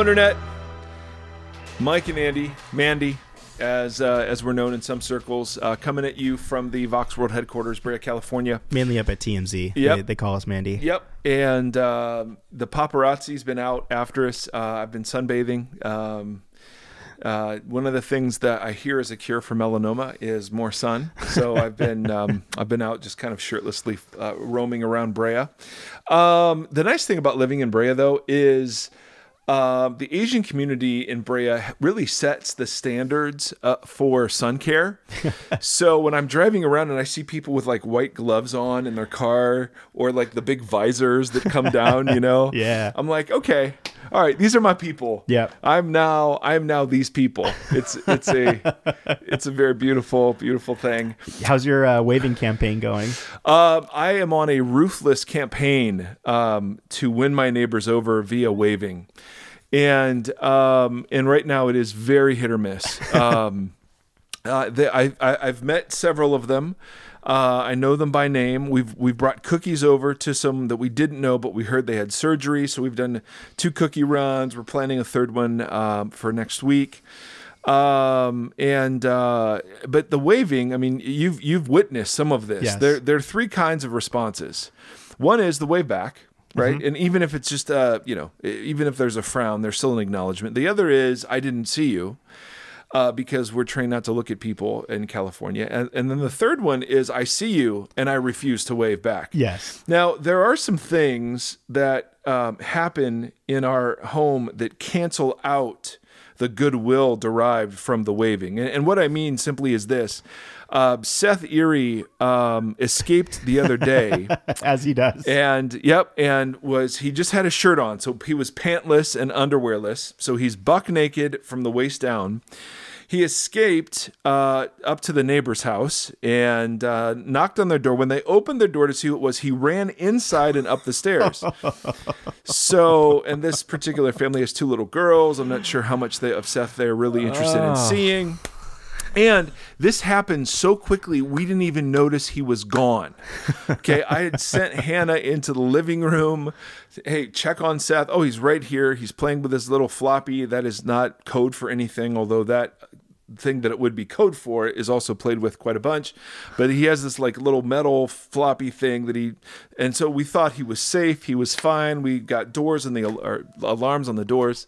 Hello, Internet. Mike and Andy, Mandy, as uh, as we're known in some circles, uh, coming at you from the Vox World headquarters, Brea, California. Mainly up at TMZ. Yep. They, they call us Mandy. Yep. And um the paparazzi's been out after us. Uh, I've been sunbathing. Um, uh, one of the things that I hear is a cure for melanoma is more sun. So I've been um, I've been out just kind of shirtlessly uh, roaming around Brea. Um, the nice thing about living in Brea though is. Uh, the Asian community in Brea really sets the standards uh, for sun care. so when I'm driving around and I see people with like white gloves on in their car or like the big visors that come down, you know, Yeah. I'm like, okay, all right, these are my people. Yep. I'm now I'm now these people. It's it's a it's a very beautiful beautiful thing. How's your uh, waving campaign going? Um, I am on a ruthless campaign um, to win my neighbors over via waving, and um, and right now it is very hit or miss. Um, uh, they, I, I I've met several of them. Uh, I know them by name. We've we've brought cookies over to some that we didn't know, but we heard they had surgery. So we've done two cookie runs. We're planning a third one um, for next week. Um, and uh, but the waving. I mean, you've you've witnessed some of this. Yes. There there are three kinds of responses. One is the wave back. Right. And even if it's just, uh, you know, even if there's a frown, there's still an acknowledgement. The other is, I didn't see you uh, because we're trained not to look at people in California. And, and then the third one is I see you and I refuse to wave back. Yes. Now, there are some things that um, happen in our home that cancel out the goodwill derived from the waving. And, and what I mean simply is this uh, Seth Erre um, escaped the other day. As he does. And yep, and was he just had a shirt on, so he was pantless and underwearless. So he's buck naked from the waist down. He escaped uh, up to the neighbor's house and uh, knocked on their door. When they opened their door to see who it was, he ran inside and up the stairs. so, and this particular family has two little girls. I'm not sure how much they, of Seth they're really interested in seeing. And this happened so quickly, we didn't even notice he was gone. Okay. I had sent Hannah into the living room. Hey, check on Seth. Oh, he's right here. He's playing with his little floppy. That is not code for anything, although that thing that it would be code for is also played with quite a bunch but he has this like little metal floppy thing that he and so we thought he was safe he was fine we got doors and the alarms on the doors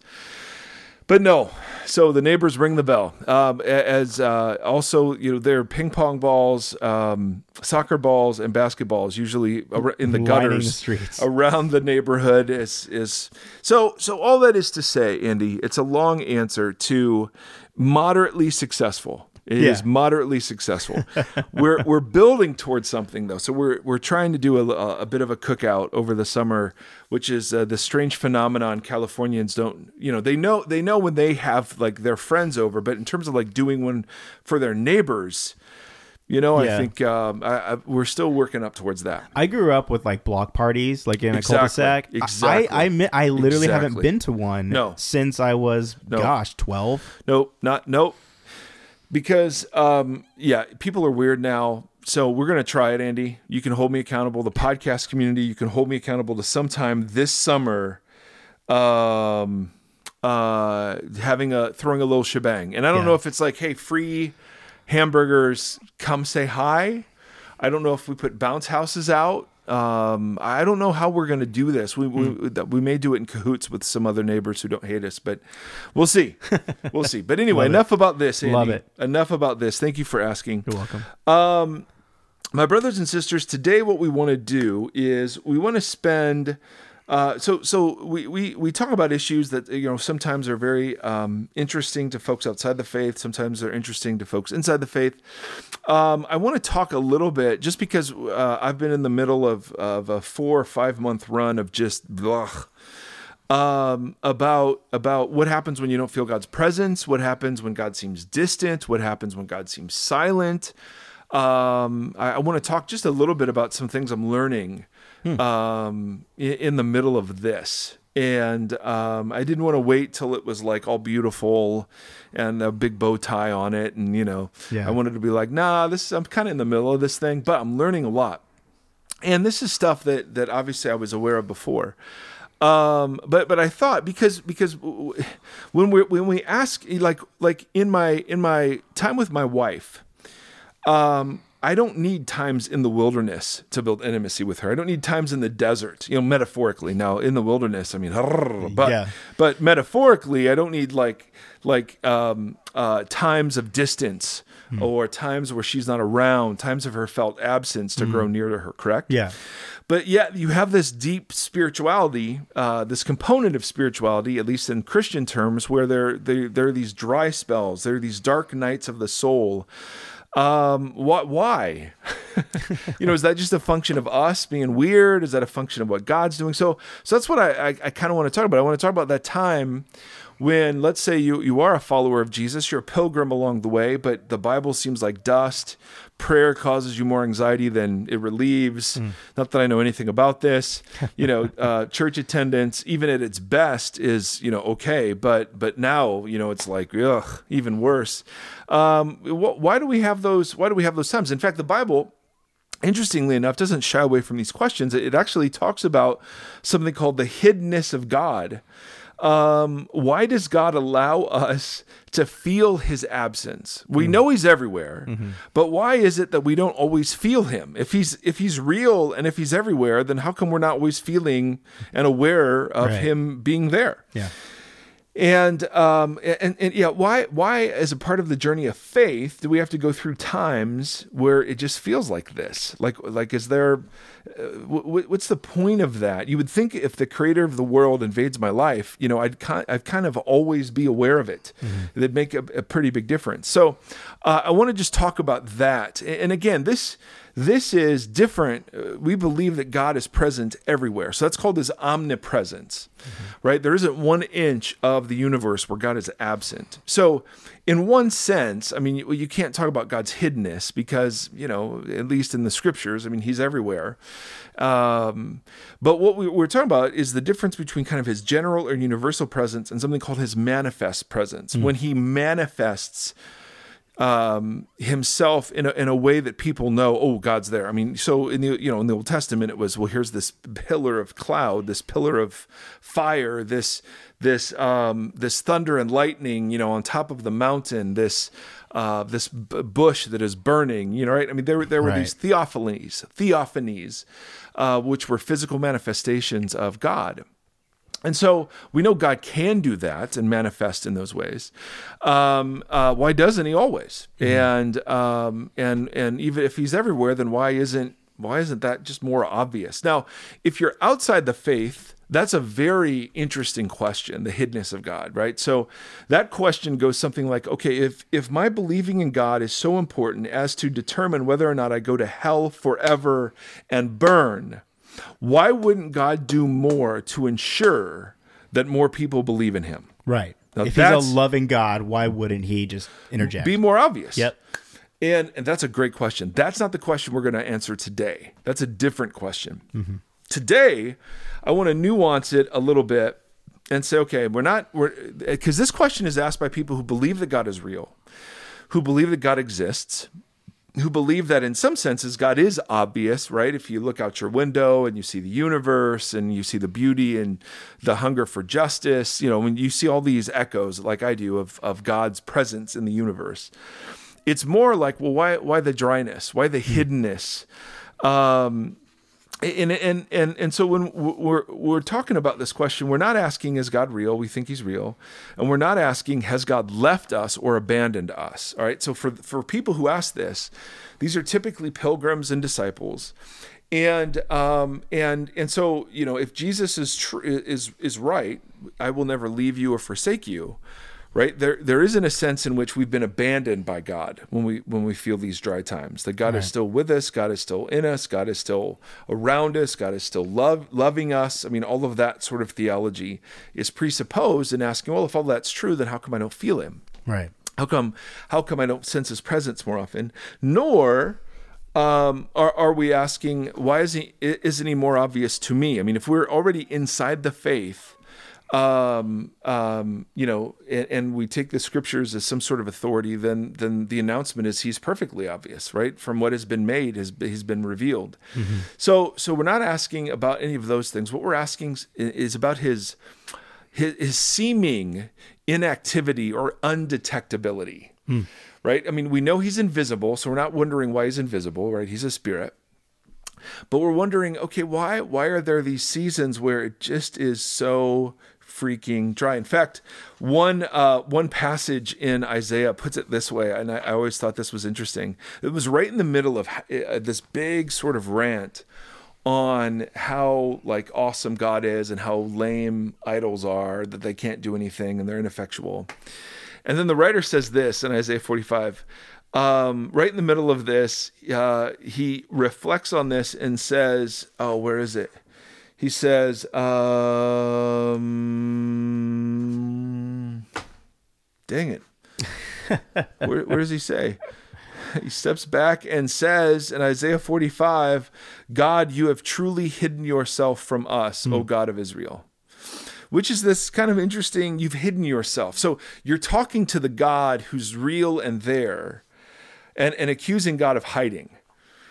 but no. So the neighbors ring the bell. Um, as uh, also, you know, there are ping pong balls, um, soccer balls, and basketballs usually in the Lining the gutters around the neighborhood. Is is so so. All that is to say, Andy, it's a long answer to moderately successful. It is Yeah. moderately successful. we're we're building towards something though. So we're we're trying to do a, a bit of a cookout over the summer, which is uh, the strange phenomenon Californians don't. You know, they know they know when they have like their friends over, but in terms of like doing one for their neighbors, you know, I think um, I, I, we're still working up towards that. I grew up with like block parties, like in a cul-de-sac. I- Exactly. I I, I literally haven't been to one No. since I was No. gosh twelve. Nope, not nope. Because um, yeah, people are weird now. So we're gonna try it, Andy. You can hold me accountable. The podcast community, you can hold me accountable to sometime this summer. Um, uh, having a throwing a little shebang, and I don't Yeah. know if it's like, hey, free hamburgers, come say hi. I don't know if we put bounce houses out. Um, I don't know how we're going to do this. We, we Hmm. we may do it in cahoots with some other neighbors who don't hate us, but we'll see. We'll see. But anyway, Love it. enough about this. Andy. Love it. Enough about this. Thank you for asking. You're welcome. My brothers and sisters, today what we want to do is we want to spend. Uh, so so we, we we talk about issues that you know sometimes are very um, interesting to folks outside the faith. Sometimes they're interesting to folks inside the faith. Um, I want to talk a little bit just because uh, I've been in the middle of of a four or five month run of just blah, um, about about what happens when you don't feel God's presence, what happens when God seems distant, what happens when God seems silent. Um, I, I want to talk just a little bit about some things I'm learning um, in, in the middle of this. And um, I didn't want to wait till it was like all beautiful and a big bow tie on it. And, you know, Yeah. I wanted to be like, nah, this I'm kind of in the middle of this thing, but I'm learning a lot. And this is stuff that, that obviously I was aware of before. Um, but but I thought because because when we when we ask like like in my in my time with my wife, um, I don't need times in the wilderness to build intimacy with her. I don't need times in the desert, you know, metaphorically. Now, in the wilderness, I mean, but Yeah. but metaphorically, I don't need like like um, uh, times of distance or times where she's not around, times of her felt absence to grow near to her. Correct? Yeah. But yet you have this deep spirituality, uh, this component of spirituality, at least in Christian terms, where there there, there are these dry spells, there are these dark nights of the soul. Um, what? Why? you know, is that just a function of us being weird? Is that a function of what God's doing? So, so that's what I I, I kind of want to talk about. I want to talk about that time when, let's say, you you are a follower of Jesus, you're a pilgrim along the way, but the Bible seems like dust. Prayer causes you more anxiety than it relieves. Not that I know anything about this. You know, uh, church attendance, even at its best, is you know okay, but but now you know it's like ugh, even worse. Um, wh- why do we have those? Why do we have those times? In fact, the Bible interestingly enough, doesn't shy away from these questions. It actually talks about something called the hiddenness of God. Um, why does God allow us to feel his absence? We know he's everywhere, but why is it that we don't always feel him? If he's if he's real and if he's everywhere, then how come we're not always feeling and aware of Right. him being there? Yeah. And um and, and yeah, why why as a part of the journey of faith do we have to go through times where it just feels like this? Like like is there uh, w- what's the point of that? You would think if the creator of the world invades my life, you know, I'd kind I'd kind of always be aware of it. That'd make a, a pretty big difference. So uh, I want to just talk about that. And again, this this is different. Uh, We believe that God is present everywhere. So that's called his omnipresence, right? There isn't one inch of the universe where God is absent. So, in one sense, I mean, you, you can't talk about God's hiddenness because, you know, at least in the scriptures, I mean, he's everywhere. Um, but what we, we're talking about is the difference between kind of his general or universal presence and something called his manifest presence. When he manifests um, himself in a, in a way that people know, oh, God's there. I mean, so in the you know in the Old Testament, it was well, here's this pillar of cloud, this pillar of fire, this this um, this thunder and lightning, you know, on top of the mountain, this uh, this b- bush that is burning, you know, right? I mean, there were- there were Right. these theophanies, theophanies, uh, which were physical manifestations of God. And so we know God can do that and manifest in those ways. Um, uh, why doesn't He always? And um, and and even if He's everywhere, then why isn't why isn't that just more obvious? Now, if you're outside the faith, that's a very interesting question, the hiddenness of God, right? So that question goes something like, okay, if if my believing in God is so important as to determine whether or not I go to hell forever and burn, why wouldn't God do more to ensure that more people believe in him? Right. Now if he's a loving God, why wouldn't he just interject? Be more obvious. Yep. And, and that's a great question. That's not the question we're going to answer today. That's a different question. Mm-hmm. Today, I want to nuance it a little bit and say, okay, we're not, we're, uh, because this question is asked by people who believe that God is real, who believe that God exists, who believe that in some senses God is obvious, right? If you look out your window and you see the universe and you see the beauty and the hunger for justice, you know, when you see all these echoes, like I do, of, of God's presence in the universe, it's more like, well, why why the dryness? Why the hiddenness? Um, and and and and so when we're we're talking about this question, we're not asking is God real? We think He's real, and we're not asking has God left us or abandoned us? All right. So for for people who ask this, these are typically pilgrims and disciples, and um and and so you know if Jesus is true is is right, I will never leave you or forsake you right there there isn't a sense in which we've been abandoned by god when we when we feel these dry times that god is still with us god is still in us god is still around us god is still love loving us i mean all of that sort of theology is presupposed in asking well if all that's true then how come i don't feel him Right. how come how come I don't sense his presence more often? Nor um, are, are we asking why is he isn't he more obvious to me? I mean, if we're already inside the faith, um, um, you know, and, and, we take the scriptures as some sort of authority, then then the announcement is he's perfectly obvious, right? From what has been made, has he's been revealed. Mm-hmm. So so we're not asking about any of those things. What we're asking is about his his, his seeming inactivity or undetectability. Mm. Right? I mean, we know he's invisible, so we're not wondering why he's invisible, right? He's a spirit. But we're wondering, okay, why why are there these seasons where it just is so freaking dry. In fact, one uh, one passage in Isaiah puts it this way, and I, I, always thought this was interesting. It was right in the middle of uh, this big sort of rant on how like awesome God is and how lame idols are that they can't do anything and they're ineffectual. And then the writer says this in Isaiah 45. Um, right in the middle of this, uh, he reflects on this and says, "Oh, where is it?" He says, um, "Dang it! where, where does he say?" he steps back and says in Isaiah 45, God, you have truly hidden yourself from us, mm. O God of Israel. Which is this kind of interesting, you've hidden yourself. So you're talking to the God who's real and there and, and accusing God of hiding.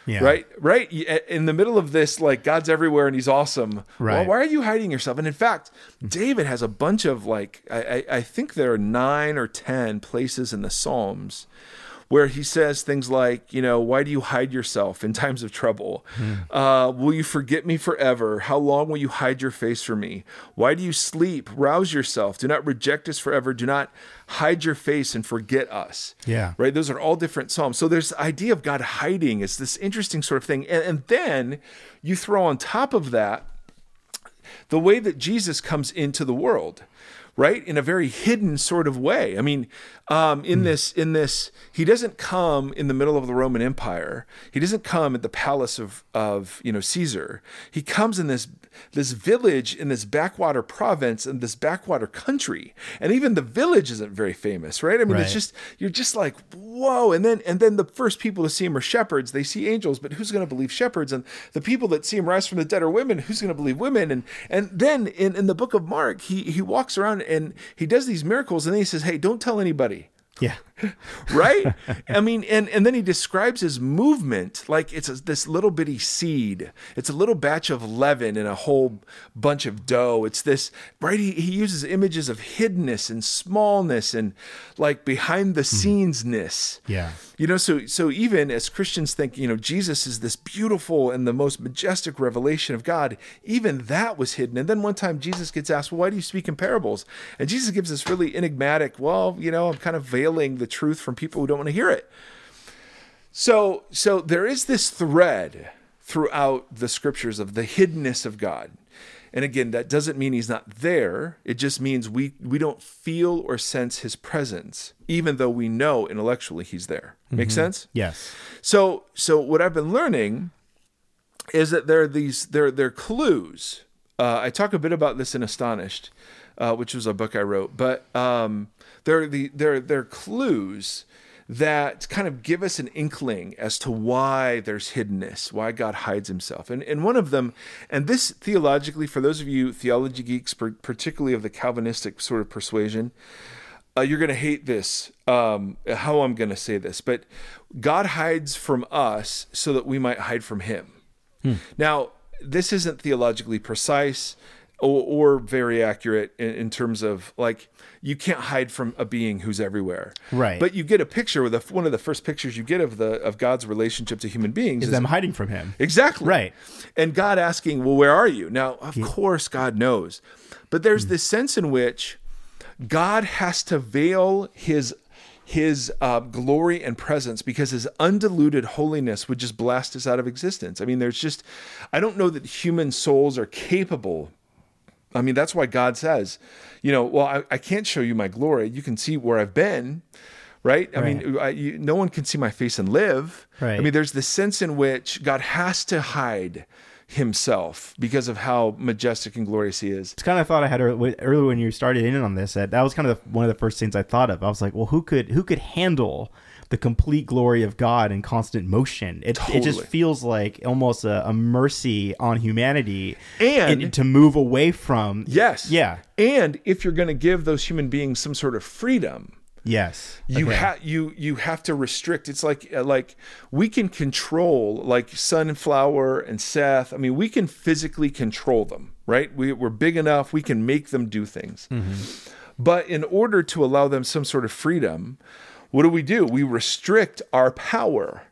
Yeah. Right, right. In the middle of this, like God's everywhere and He's awesome. Right. Well, why are you hiding yourself? And in fact, David has a bunch of like I, I think there are nine or ten places in the Psalms where he says things like, you know, why do you hide yourself in times of trouble? Mm. Uh, will you forget me forever? How long will you hide your face from me? Why do you sleep? Rouse yourself. Do not reject us forever. Do not hide your face and forget us. Yeah. Right. Those are all different Psalms. So there's the idea of God hiding. It's this interesting sort of thing. And, and then you throw on top of that the way that Jesus comes into the world right? In a very hidden sort of way. I mean um, in mm. this in this he doesn't come in the middle of the roman empire. He doesn't come at the palace of of you know caesar. He comes in this this village in this backwater province and this backwater country. And even the village isn't very famous right? I mean right. it's just you're just like whoa. And then and then the first people to see him are shepherds. They see angels but who's going to believe shepherds? And the people that see him rise from the dead are women. Who's going to believe women? And and then in, in the book of mark he he walks around and he does these miracles and then he says hey don't tell anybody yeah. right? I mean, and, and then he describes his movement like it's a, this little bitty seed. It's a little batch of leaven in a whole bunch of dough. It's this, right? He, he uses images of hiddenness and smallness and like behind the hmm. scenes ness. Yeah. You know, so so even as Christians think, you know, Jesus is this beautiful and the most majestic revelation of God, even that was hidden. And then one time Jesus gets asked, Well, why do you speak in parables? And Jesus gives this really enigmatic, well, you know, I'm kind of veiling the truth from people who don't want to hear it. So so there is this thread throughout the scriptures of the hiddenness of God. And again, that doesn't mean he's not there. It just means we we don't feel or sense his presence, even though we know intellectually he's there. Make mm-hmm. sense? Yes. So so what I've been learning is that there are these there there are clues. Uh, I talk a bit about this in Astonished, uh, which was a book I wrote, but um, there are the there there are clues that kind of give us an inkling as to why there's hiddenness, why God hides himself. And, and one of them, and this theologically, for those of you theology geeks, particularly of the Calvinistic sort of persuasion, uh, you're going to hate this, um, how I'm going to say this, but God hides from us so that we might hide from him. Hmm. Now, this isn't theologically precise or, or very accurate in, in, terms of like you can't hide from a being who's everywhere. Right. But you get a picture with one of the first pictures you get of the of God's relationship to human beings is, is them hiding from him. Exactly. Right. And God asking, "Well, where are you?" Now, of yeah. course God knows. But there's mm. this sense in which God has to veil his his uh, glory and presence because his undiluted holiness would just blast us out of existence. I mean, there's just, I don't know that human souls are capable I mean, that's why God says, you know, well, I, I can't show you my glory. You can see where I've been, right? I right. mean, I, you, no one can see my face and live. Right. I mean, there's the sense in which God has to hide himself because of how majestic and glorious he is. It's kind of thought I had earlier when you started in on this. That that was kind of the, one of the first things I thought of. I was like, well, who could who could handle the complete glory of God in constant motion? It it just feels like almost a, a mercy on humanity And- to move away from. Yes. Yeah. And if you're going to give those human beings some sort of freedom, Yes. you Okay. have you you have to restrict it's like uh, like we can control like sunflower and seth i mean we can physically control them right we, we're big enough we can make them do things but in order to allow them some sort of freedom what do we do? We restrict our power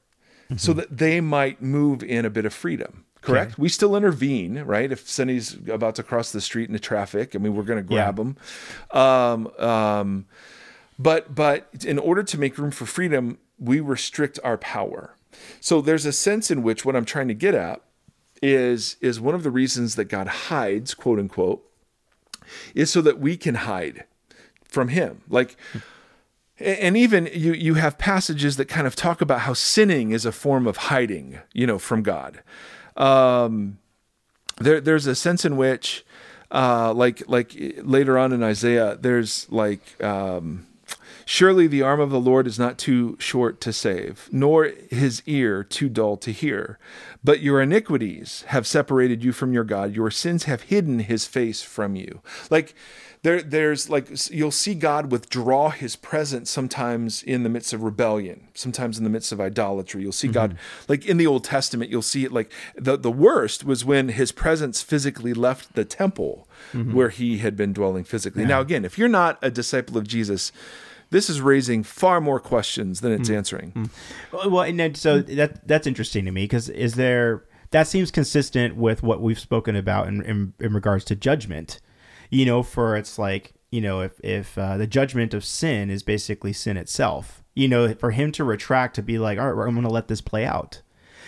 so that they might move in a bit of freedom correct? We still intervene right? If Sonny's about to cross the street into traffic i mean we're going to grab Yeah. him um, um, but but in order to make room for freedom we restrict our power. So there's a sense in which what i'm trying to get at is is one of the reasons that god hides quote unquote is so that we can hide from him. Like and even you you have passages that kind of talk about how sinning is a form of hiding you know from god um there there's a sense in which uh like like later on in isaiah there's like um Surely the arm of the Lord is not too short to save, nor his ear too dull to hear. But your iniquities have separated you from your God. Your sins have hidden his face from you. Like there, there's like you'll see God withdraw his presence sometimes in the midst of rebellion, sometimes in the midst of idolatry. You'll see mm-hmm. God like in the Old Testament, you'll see it like the, the worst was when his presence physically left the temple mm-hmm. where he had been dwelling physically. Now, again, if you're not a disciple of Jesus, this is raising far more questions than it's mm-hmm. answering. Well, and then, so that that's interesting to me because is there that seems consistent with what we've spoken about in, in in regards to judgment. You know, for it's like you know if if uh, the judgment of sin is basically sin itself. You know, for him to retract to be like, all right, I'm going to let this play out.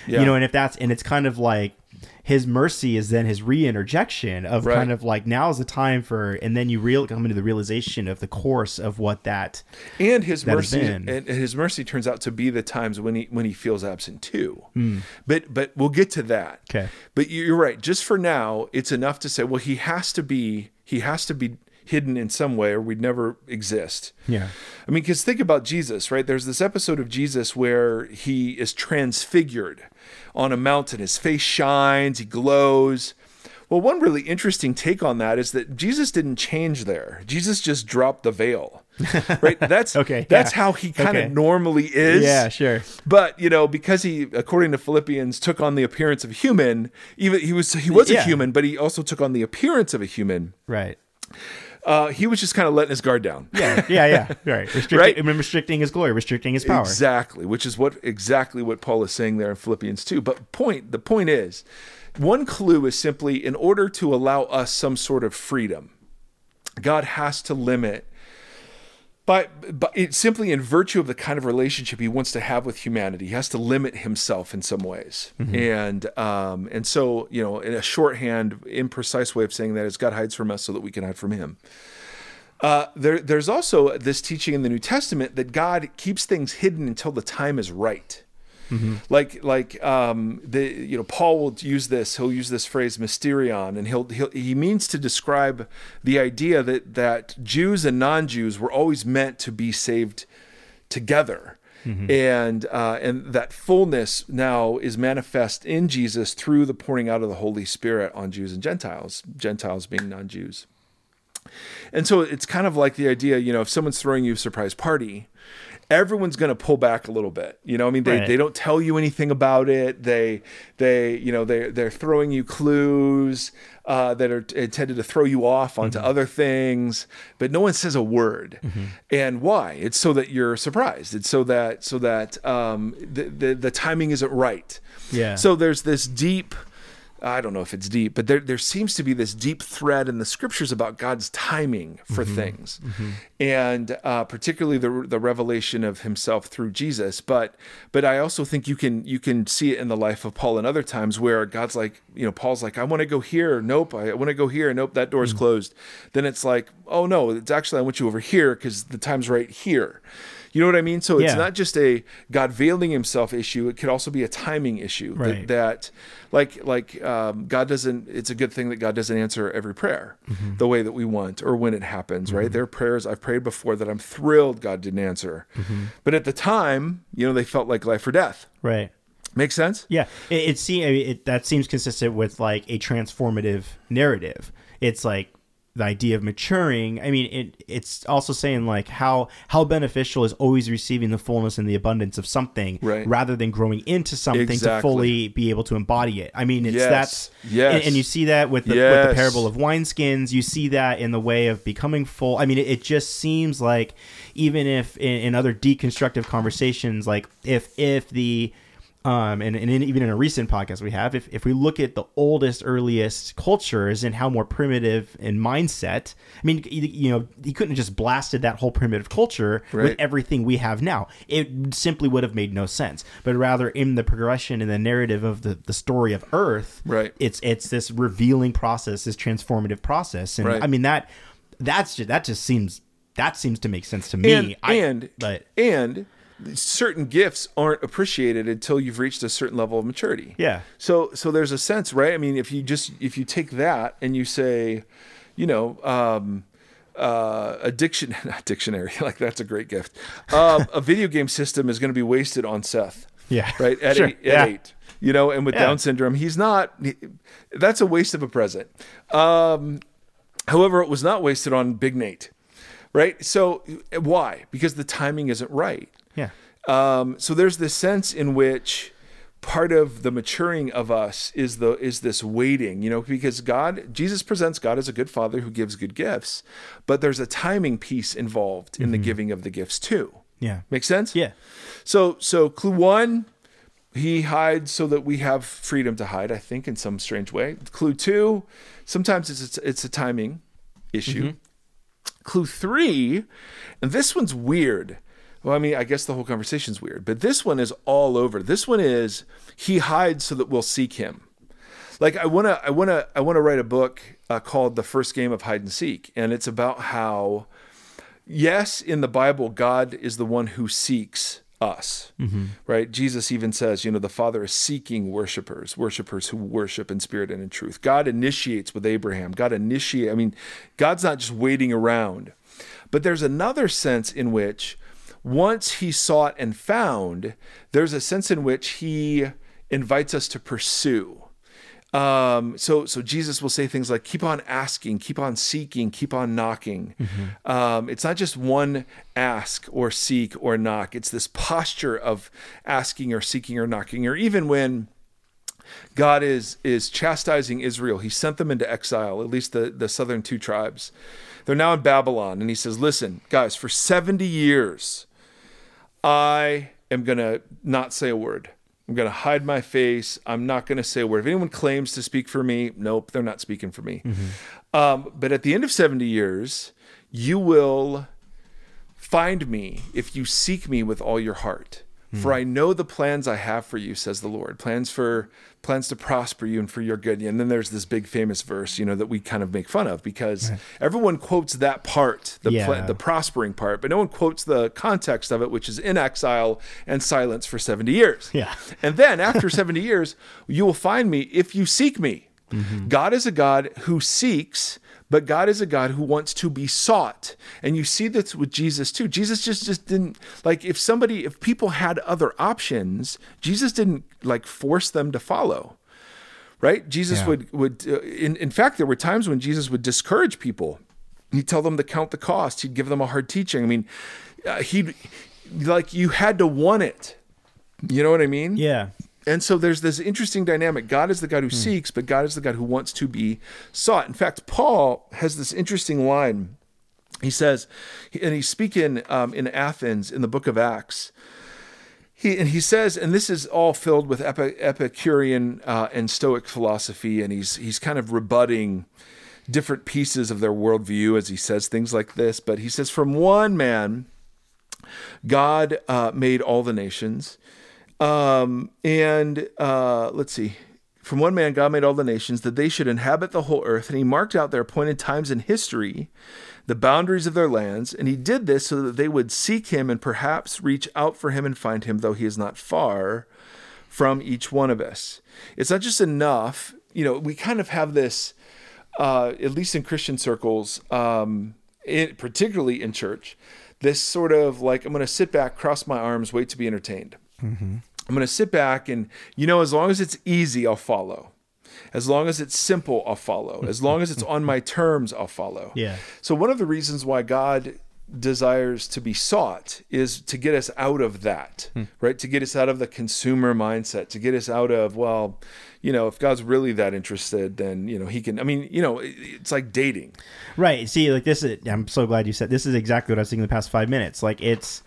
Yeah. You know, and if that's and it's kind of like his mercy is then his re-interjection of Right. kind of like now is the time for and then you real come into the realization of the course of what that and his that mercy and his mercy turns out to be the times when he when he feels absent too. Hmm. But but we'll get to that. Okay. but you're right. Just for now it's enough to say well he has to be he has to be hidden in some way or we'd never exist. Yeah. i mean because think about jesus right? There's this episode of jesus where he is transfigured on a mountain his face shines he glows well, one really interesting take on that is that Jesus didn't change there. Jesus just dropped the veil. Right? That's Okay, That's yeah. how he kind of Okay. normally is. Yeah, sure. But you know, because he, according to Philippians, took on the appearance of a human. Even he was he was a human, but he also took on the appearance of a human. Right. Uh, he was just kind of letting his guard down. Yeah, yeah, yeah. Right. Restricting, Right? I mean, restricting his glory, restricting his power. Exactly, which is what exactly what Paul is saying there in Philippians 2. But point the point is, one clue is simply in order to allow us some sort of freedom, God has to limit by, but it's simply in virtue of the kind of relationship he wants to have with humanity. He has to limit himself in some ways, and um, and so you know, in a shorthand, imprecise way of saying that is God hides from us so that we can hide from Him. Uh, there, there's also this teaching in the New Testament that God keeps things hidden until the time is right. Like, like um, the you know Paul will use this. He'll use this phrase mysterion, and he'll, he'll he means to describe the idea that that Jews and non-Jews were always meant to be saved together. And uh, and that fullness now is manifest in Jesus through the pouring out of the Holy Spirit on Jews and Gentiles, Gentiles being non-Jews. And so it's kind of like the idea, you know, if someone's throwing you a surprise party, everyone's going to pull back a little bit. You know, I mean, they, Right. they don't tell you anything about it. They, they, you know, they, they're throwing you clues uh, that are intended to throw you off onto other things, but no one says a word. And why? It's so that you're surprised. It's so that, so that um, the, the, the timing isn't right. Yeah. So there's this deep, I don't know if it's deep, but there, there seems to be this deep thread in the scriptures about God's timing for mm-hmm. things, mm-hmm. and uh, particularly the the revelation of Himself through Jesus. But but I also think you can you can see it in the life of Paul and other times where God's like you know Paul's like I want to go here, nope, I want to go here, nope, that door's mm. closed. Then it's like oh no, it's actually I want you over here because the time's right here. You know what I mean? So it's Yeah. not just a God veiling himself issue. It could also be a timing issue. that- Right. That, like, like um, God doesn't. It's a good thing that God doesn't answer every prayer Mm-hmm. the way that we want or when it happens. Right? There are prayers I've prayed before that I'm thrilled God didn't answer, Mm-hmm. but at the time, you know, they felt like life or death. Right. Makes sense? Yeah, it, it seems it, that seems consistent with like a transformative narrative. It's like the idea of maturing. I mean, it it's also saying like how how beneficial is always receiving the fullness and the abundance of something, Right. rather than growing into something to fully be able to embody it. I mean, it's Yes. that's Yes. and, and you see that with the, with the parable of wineskins. You see that in the way of becoming full. I mean, it, it just seems like even if in, in other deconstructive conversations, like if if the um, and, and in, even in a recent podcast we have, if, if we look at the oldest, earliest cultures and how more primitive in mindset, I mean, you, know, he couldn't have just blasted that whole primitive culture with everything we have now. It simply would have made no sense. But rather, in the progression and the narrative of the, the story of Earth, Right. it's it's this revealing process, this transformative process, and Right. I mean that that's just, that just seems that seems to make sense to me. and I- and but and certain gifts aren't appreciated until you've reached a certain level of maturity. Yeah. So so there's a sense, right? I mean, if you just if you take that and you say, you know, um, uh, a diction, not dictionary, like that's a great gift. Um, a video game system is going to be wasted on Seth. Yeah. Right at Sure. eight, at Yeah. eight. You know, and with Yeah. Down syndrome, he's not. he- that's a waste of a present. Um, however, it was not wasted on Big Nate. Right. So why? Because the timing isn't right. Yeah, Um, so there's this sense in which part of the maturing of us is the is this waiting, you know, because God, Jesus presents God as a good father who gives good gifts, but there's a timing piece involved in the giving of the gifts too. yeah, Make sense? yeah. So so clue one, he hides so that we have freedom to hide. I think in some strange way. Clue two, sometimes it's a, it's a timing issue. Clue three, and this one's weird. Well, I mean, I guess the whole conversation's weird, but this one is all over. This one is he hides so that we'll seek him. Like I wanna, I wanna, I wanna write a book uh, called "The First Game of Hide and Seek," and it's about how yes, in the Bible, God is the one who seeks us, right? Jesus even says, you know, the Father is seeking worshipers, worshipers who worship in spirit and in truth. God initiates with Abraham. God initiate. I mean, God's not just waiting around. But there's another sense in which once he sought and found, there's a sense in which he invites us to pursue. Um, so so Jesus will say things like, "Keep on asking, keep on seeking, keep on knocking." Um, it's not just one ask or seek or knock. It's this posture of asking or seeking or knocking. Or even when God is is chastising Israel, He sent them into exile. At least the the southern two tribes. They're now in Babylon, and He says, "Listen, guys, for seventy years, I am gonna not say a word." I'm going to hide my face. I'm not going to say a word. If anyone claims to speak for me, nope, they're not speaking for me. Um, but at the end of 70 years, you will find me if you seek me with all your heart. For I know the plans I have for you, says the Lord. Plans for plans to prosper you and for your good. And then there's this big famous verse, you know, that we kind of make fun of because everyone quotes that part, the Yeah. the prospering part, but no one quotes the context of it, which is in exile and silence for 70 years. Yeah. And then after 70 years, you will find me if you seek me. Mm-hmm. God is a God who seeks, but God is a God who wants to be sought. And you see this with Jesus too. Jesus just just didn't like if somebody if people had other options, Jesus didn't like force them to follow. Right? Jesus Yeah. would would uh, in in fact there were times when Jesus would discourage people. He'd tell them to count the cost. He'd give them a hard teaching. I mean, uh, he'd like you had to want it. You know what I mean? Yeah. And so there's this interesting dynamic. God is the God who seeks, but God is the God who wants to be sought. In fact, Paul has this interesting line. He says, and he's speaking um, in Athens in the book of Acts. He, and he says, and this is all filled with Epi- Epicurean uh, and Stoic philosophy, and he's he's kind of rebutting different pieces of their worldview as he says things like this. But he says, from one man, God uh, made all the nations. Um, and uh, let's see. from one man God made all the nations that they should inhabit the whole earth, and he marked out their appointed times in history, the boundaries of their lands, and he did this so that they would seek him and perhaps reach out for him and find him, though he is not far from each one of us. It's not just enough, you know, we kind of have this, uh, at least in Christian circles, um, it, particularly in church, this sort of like, I'm going to sit back, cross my arms, wait to be entertained. I'm going to sit back and, you know, as long as it's easy, I'll follow. As long as it's simple, I'll follow. As long as it's on my terms, I'll follow. Yeah. So, one of the reasons why God desires to be sought is to get us out of that, hmm. right? To get us out of the consumer mindset, to get us out of, well, you know, if God's really that interested, then, you know, he can, I mean, you know, it's like dating. Right. See, like this is. I'm so glad you said this is exactly what I was thinking the past five minutes. Like it's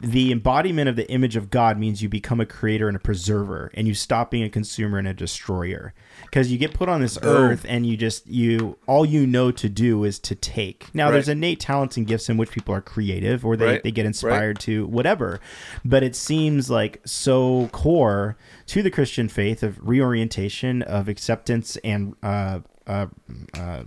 the embodiment of the image of God means you become a creator and a preserver, and you stop being a consumer and a destroyer. Because you get put on this earth, and you just you all you know to do is to take. Now, Right. there's innate talents and gifts in which people are creative, or they Right. they get Right. inspired to whatever. But it seems like so core to the Christian faith of reorientation, of acceptance, and uh, uh, uh,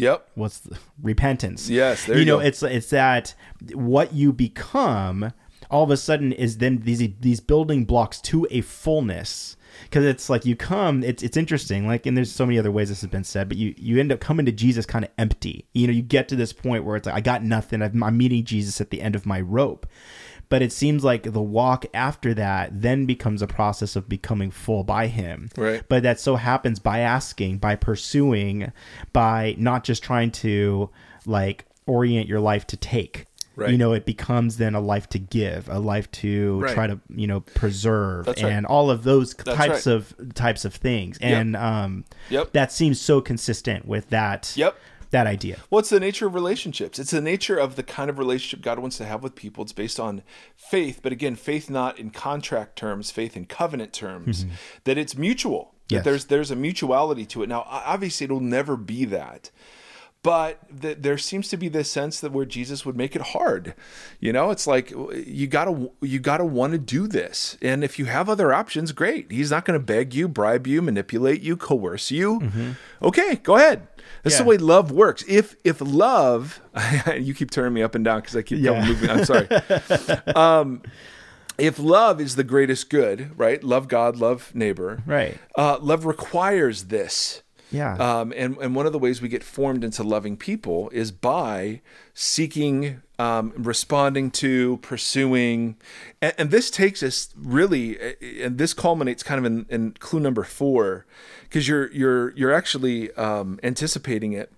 Yep. what's the repentance. Yes, there you know it's it's that what you become all of a sudden is then these these building blocks to a fullness. Because it's like you come it's it's interesting like and there's so many other ways this has been said but you you end up coming to jesus kind of empty. You know you get to this point where it's like i got nothing. I'm meeting jesus at the end of my rope but it seems like the walk after that then becomes a process of becoming full by him Right. but that so happens by asking by pursuing by not just trying to like orient your life to take Right. you know it becomes then a life to give a life to Right. try to you know preserve right. and all of those That's types of types of things and um Yep. that seems so consistent with that Yep. That idea What's the nature of relationships? It's the nature of the kind of relationship God wants to have with people. It's based on faith, but again, faith not in contract terms, faith in covenant terms. Mm-hmm. That it's mutual. That there's there's a mutuality to it. Now, obviously, it'll never be that. But th- there seems to be this sense that where Jesus would make it hard, you know, it's like you gotta you gotta want to do this, and if you have other options, great. He's not going to beg you, bribe you, manipulate you, coerce you. Mm-hmm. Okay, go ahead. That's the way love works. If if love, you keep turning me up and down because I keep Yeah. moving. I'm sorry. um, if love is the greatest good, right? Love God, love neighbor. Right. Uh, love requires this. Yeah. Um, and and one of the ways we get formed into loving people is by seeking, um, responding to, pursuing, and, and this takes us really, and this culminates kind of in, in clue number four, because you're you're you're actually um, anticipating it.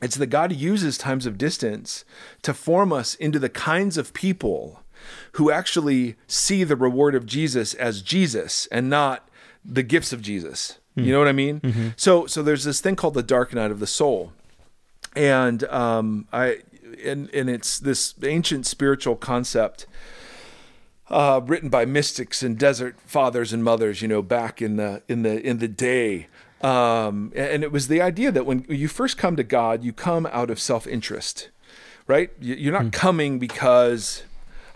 It's that God uses times of distance to form us into the kinds of people who actually see the reward of Jesus as Jesus and not the gifts of Jesus. You know what I mean? So so there's this thing called the dark night of the soul. And um I and and it's this ancient spiritual concept uh, written by mystics and desert fathers and mothers, you know, back in the in the in the day. Um, and it was the idea that when you first come to God, you come out of self interest, right? You- You're not coming because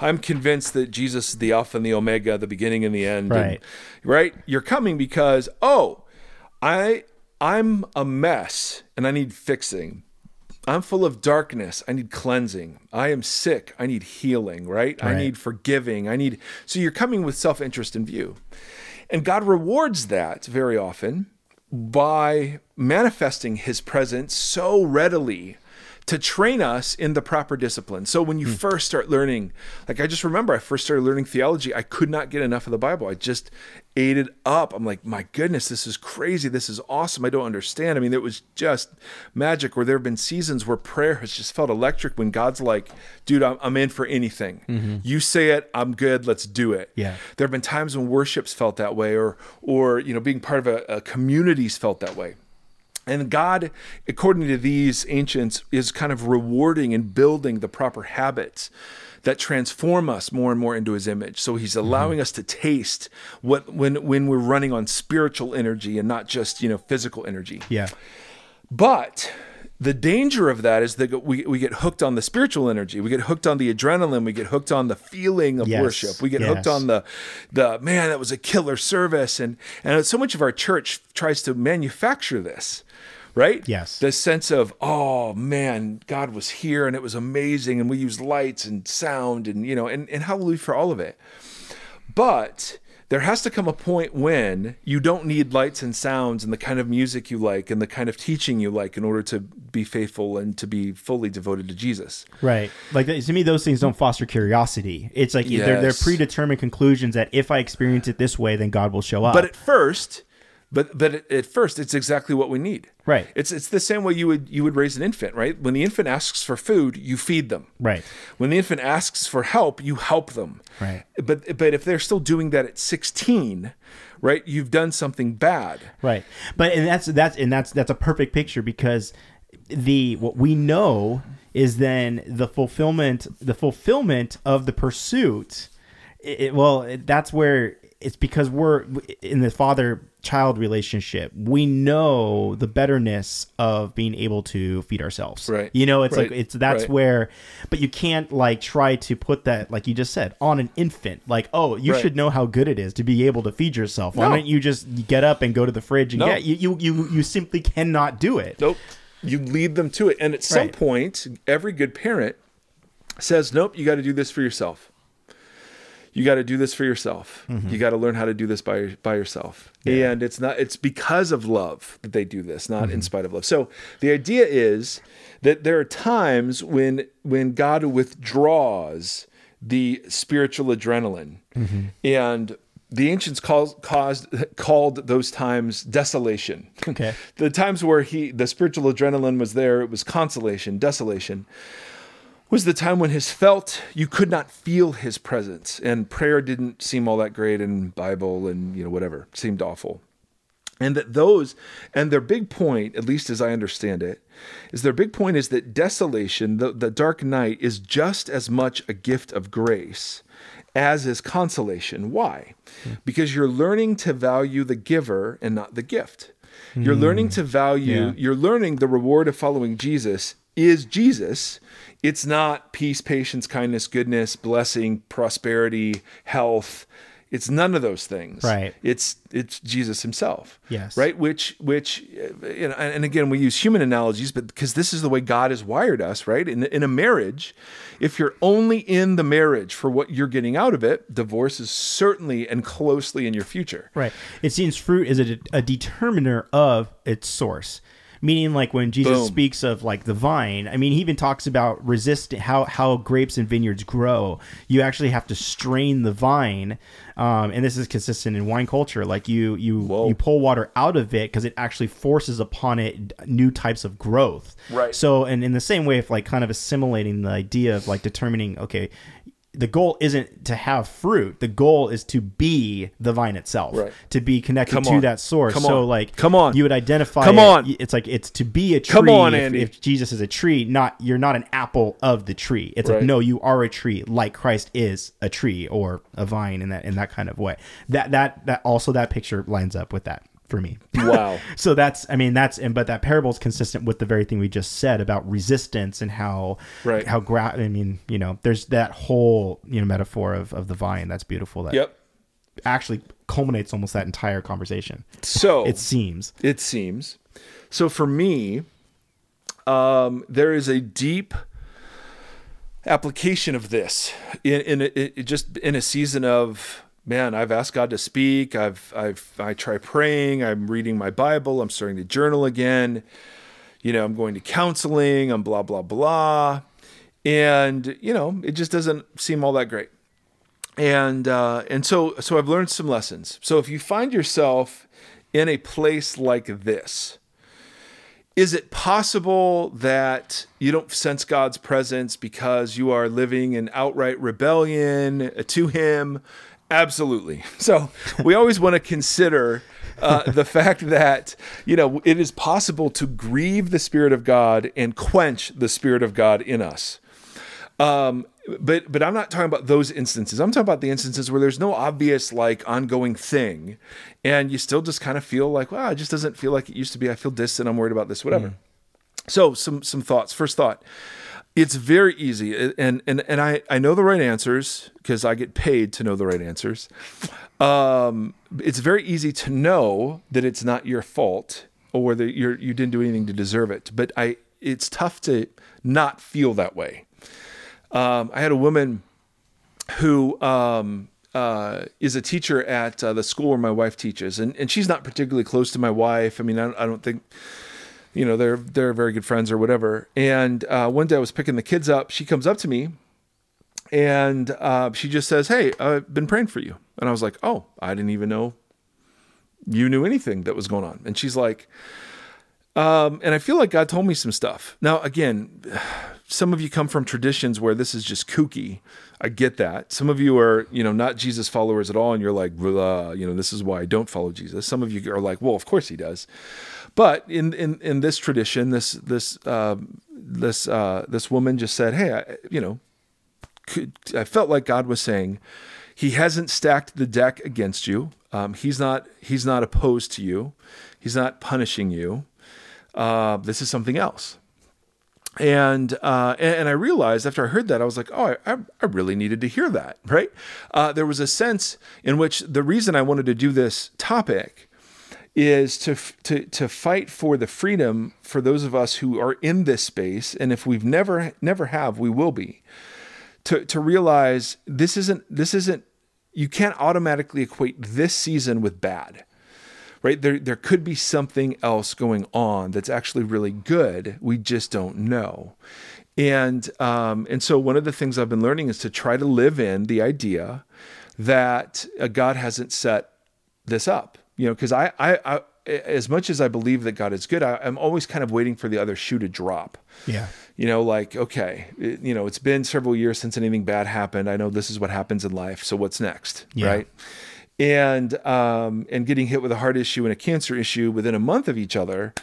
I'm convinced that Jesus is the Alpha and the Omega, the beginning and the end, and- Right. right? You're coming because oh, I I'm a mess and I need fixing. I'm full of darkness. I need cleansing. I am sick. I need healing, right? I need forgiving. I need. So you're coming with self interest in view. And God rewards that very often by manifesting his presence so readily to train us in the proper discipline. So when you hmm. first start learning, like I just remember I first started learning theology, I could not get enough of the Bible. I just ate it up. I'm like, my goodness, this is crazy. This is awesome. I don't understand. I mean, it was just magic where there have been seasons where prayer has just felt electric when God's like, dude, I'm, I'm in for anything. Mm-hmm. You say it, I'm good. Let's do it. Yeah. There have been times when worship's felt that way or, or, you know, being part of a, a community's felt that way. And God, according to these ancients, is kind of rewarding and building the proper habits that transform us more and more into his image. So he's mm-hmm. allowing us to taste what when when we're running on spiritual energy and not just, you know, physical energy. Yeah. But the danger of that is that we, we get hooked on the spiritual energy. We get hooked on the adrenaline. We get hooked on the feeling of Yes, worship. We get yes. hooked on the the man that was a killer service, and and so much of our church tries to manufacture this, right? Yes. the sense of oh man, God was here and it was amazing, and we used lights and sound and you know and and hallelujah for all of it. But there has to come a point when you don't need lights and sounds and the kind of music you like and the kind of teaching you like in order to be faithful and to be fully devoted to Jesus. Right. Like to me, those things don't foster curiosity. It's like they're, they're predetermined conclusions that if I experience it this way, then God will show up. But at first, but but at, first, it's exactly what we need. Right. It's it's the same way you would you would raise an infant, right? When the infant asks for food, you feed them. right. When the infant asks for help, you help them. Right. But but if they're still doing that at 16, right? You've done something bad. Right. But and that's that's and that's that's a perfect picture because the what we know is then the fulfillment the fulfillment of the pursuit it, it- well it- that's where it's because we're in the father child relationship we know the betterness of being able to feed ourselves Right. you know it's like it's that's Right. where but you can't like try to put that like you just said on an infant like oh you Right. should know how good it is to be able to feed yourself why don't you just get up and go to the fridge and No. get you, you you you simply cannot do it Nope. You lead them to it. And at some point, every good parent says, Nope, you got to do this for yourself. You got to do this for yourself. Mm-hmm. You got to learn how to do this by by yourself. And it's not it's because of love that they do this, not in mm-hmm. spite of love. So the idea is that there are times when when God withdraws the spiritual adrenaline. Mm-hmm. And the ancients caused, caused called those times desolation. Okay. the times where he the spiritual adrenaline was there, it was consolation, desolation was the time when his felt you could not feel his presence and prayer didn't seem all that great and bible and you know whatever seemed awful. And that those and their big point at least as i understand it is their big point is that desolation the, the dark night is just as much a gift of grace as is consolation. Why? Hmm. Because you're learning to value the giver and not the gift. You're hmm. learning to value Yeah. you're learning the reward of following jesus is jesus it's not peace patience kindness goodness blessing prosperity health it's none of those things Right. it's it's jesus himself Yes. right which which uh, you know and and again we use human analogies but because this is the way god has wired us right in, in a marriage if you're only in the marriage for what you're getting out of it divorce is certainly and closely in your future Right. It seems fruit is a, a determiner of its source. Meaning, like when Jesus Boom. speaks of like the vine, I mean, he even talks about resist how how grapes and vineyards grow. You actually have to strain the vine, um, and this is consistent in wine culture. Like you you Whoa. you pull water out of it because it actually forces upon it new types of growth. Right. So, and in the same way, of like kind of assimilating the idea of like determining, okay, the goal isn't to have fruit. The goal is to be the vine itself, Right. to be connected to that source. Come so, on. like, Come on. you would identify. Come it- on. It's like it's to be a tree. Come on, if, Andy. if Jesus is a tree, not you're not an apple of the tree. It's like no, you are a tree, like Christ is a tree or a vine in that in that kind of way. That that that also that picture lines up with that for me. wow So that's, I mean, that's, and but that parable is consistent with the very thing we just said about resistance and how, Right. how gra- I mean, you know, there's that whole you know metaphor of of the vine that's beautiful that yep actually culminates almost that entire conversation. so It seems. it seems. So for me, um, there is a deep application of this in in a, it, just in a season of man. I've asked God to speak. I've I've I try praying. I'm reading my Bible. I'm starting to journal again. You know, I'm going to counseling. I'm blah blah blah, and you know, it just doesn't seem all that great and uh, and so so I've learned some lessons. So if you find yourself in a place like this, is it possible that you don't sense God's presence because you are living in outright rebellion to Him? Absolutely. So we always want to consider uh, the fact that you know it is possible to grieve the Spirit of God and quench the Spirit of God in us. Um, but but I'm not talking about those instances. I'm talking about the instances where there's no obvious like ongoing thing, and you still just kind of feel like, wow, it just doesn't feel like it used to be. I feel distant. I'm worried about this, whatever. So some some thoughts. First thought. It's very easy, and and and I I know the right answers because I get paid to know the right answers. Um, it's very easy to know that it's not your fault or that you're you didn't do anything to deserve it. But I it's tough to not feel that way. Um, I had a woman who um, uh, is a teacher at uh, the school where my wife teaches, and, and she's not particularly close to my wife. I mean, I, I don't think you know they're they're very good friends or whatever. And uh, one day I was picking the kids up. She comes up to me, and uh, she just says, "Hey, I've been praying for you." And I was like, "Oh, I didn't even know you knew anything that was going on." And she's like. Um, and I feel like God told me some stuff. Now, again, some of you come from traditions where this is just kooky. I get that. Some of you are, you know, not Jesus followers at all, and you're like, you know, this is why I don't follow Jesus. Some of you are like, well, of course he does. But in in in this tradition, this this uh, this uh, this woman just said, hey, I, you know, I felt like God was saying, He hasn't stacked the deck against you. Um, he's not he's not opposed to you. He's not punishing you. Uh, this is something else. And, uh, and I realized after I heard that I was like, oh, I, I really needed to hear that, right? Uh, there was a sense in which the reason I wanted to do this topic is to to to fight for the freedom for those of us who are in this space, and if we've never never have, we will be. To to realize this isn't this isn't you can't automatically equate this season with bad right? There, there could be something else going on that's actually really good. We just don't know. And, um, and so one of the things I've been learning is to try to live in the idea that uh, God hasn't set this up, you know, because I, I, I, as much as I believe that God is good, I, am always kind of waiting for the other shoe to drop. Yeah. You know, like, okay, it, you know, it's been several years since anything bad happened. I know this is what happens in life. So what's next? Yeah. Right and um, and getting hit with a heart issue and a cancer issue within a month of each other.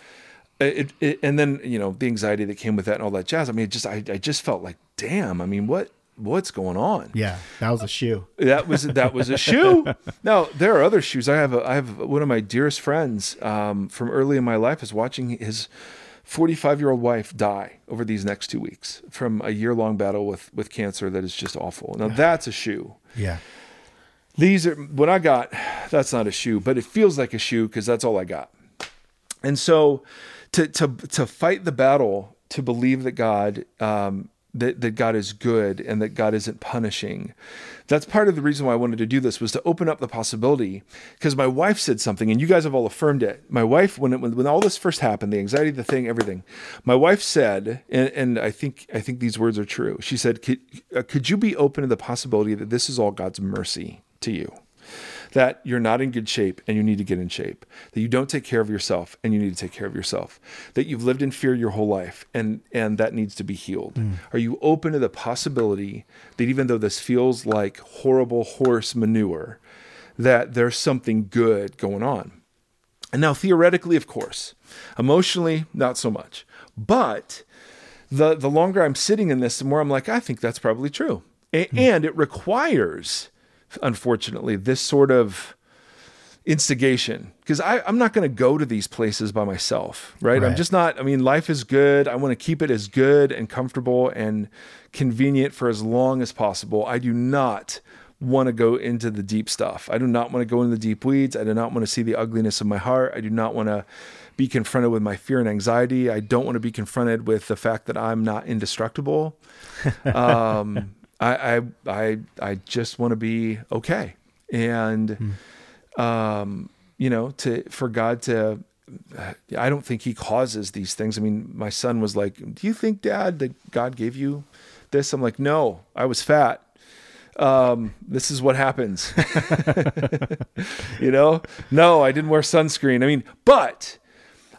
It, it, and then you know the anxiety that came with that and all that jazz. I mean, just I, I just felt like, damn. I mean, what what's going on? Yeah, that was a shoe. That was that was a shoe. now there are other shoes. I have a, I have one of my dearest friends um, from early in my life is watching his 45 year old wife die over these next two weeks from a year long battle with with cancer that is just awful. Now that's a shoe. Yeah. These are what I got. That's not a shoe, but it feels like a shoe because that's all I got. And so, to to to fight the battle, to believe that God um, that that God is good and that God isn't punishing. That's part of the reason why I wanted to do this was to open up the possibility because my wife said something and you guys have all affirmed it. My wife when it, when, when all this first happened, the anxiety, the thing, everything. My wife said, and, and I think I think these words are true. She said, could, uh, "Could you be open to the possibility that this is all God's mercy?" to you that you're not in good shape and you need to get in shape, that you don't take care of yourself and you need to take care of yourself, that you've lived in fear your whole life and and that needs to be healed. Mm. Are you open to the possibility that even though this feels like horrible horse manure, that there's something good going on? And now theoretically, of course, emotionally, not so much. But the the longer I'm sitting in this, the more I'm like, I think that's probably true. A- mm. And it requires unfortunately, this sort of instigation because I'm not going to go to these places by myself, right? right? I'm just not. I mean, life is good. I want to keep it as good and comfortable and convenient for as long as possible. I do not want to go into the deep stuff. I do not want to go into the deep weeds. I do not want to see the ugliness of my heart. I do not want to be confronted with my fear and anxiety. I don't want to be confronted with the fact that I'm not indestructible. Um, I I I, I just want to be okay, and mm. um, you know, to for God to. I don't think he causes these things. I mean, my son was like, "Do you think, Dad, that God gave you this?" I'm like, "No, I was fat. Um, this is what happens." you know, no, I didn't wear sunscreen. I mean, but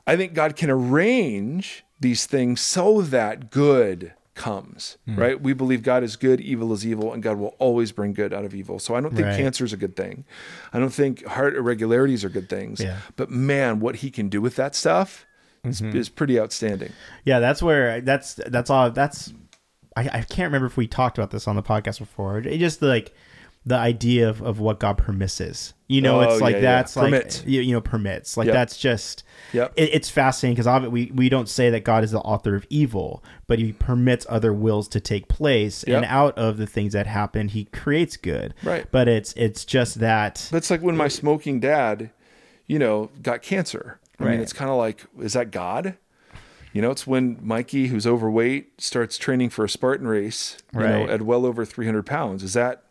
I think God can arrange these things so that good comes, mm. right? We believe God is good, evil is evil, and God will always bring good out of evil. So I don't think right. cancer is a good thing. I don't think heart irregularities are good things. Yeah. But man, what he can do with that stuff is, mm-hmm. is pretty outstanding. Yeah, that's where that's that's all that's I, I can't remember if we talked about this on the podcast before. It just like the idea of, of what God permisses. You know, Oh, it's like yeah, yeah. that's like Permit. you, you know permits. Like Yep. that's just Yep. it, it's fascinating because we we don't say that God is the author of evil, but He permits other wills to take place, and out of the things that happen, He creates good. Right. But it's it's just that That's like when my smoking dad, you know, got cancer. I Right. mean, it's kind of like, is that God? You know, it's when Mikey, who's overweight, starts training for a Spartan race, you know, Right. at well over 300 pounds. Is that,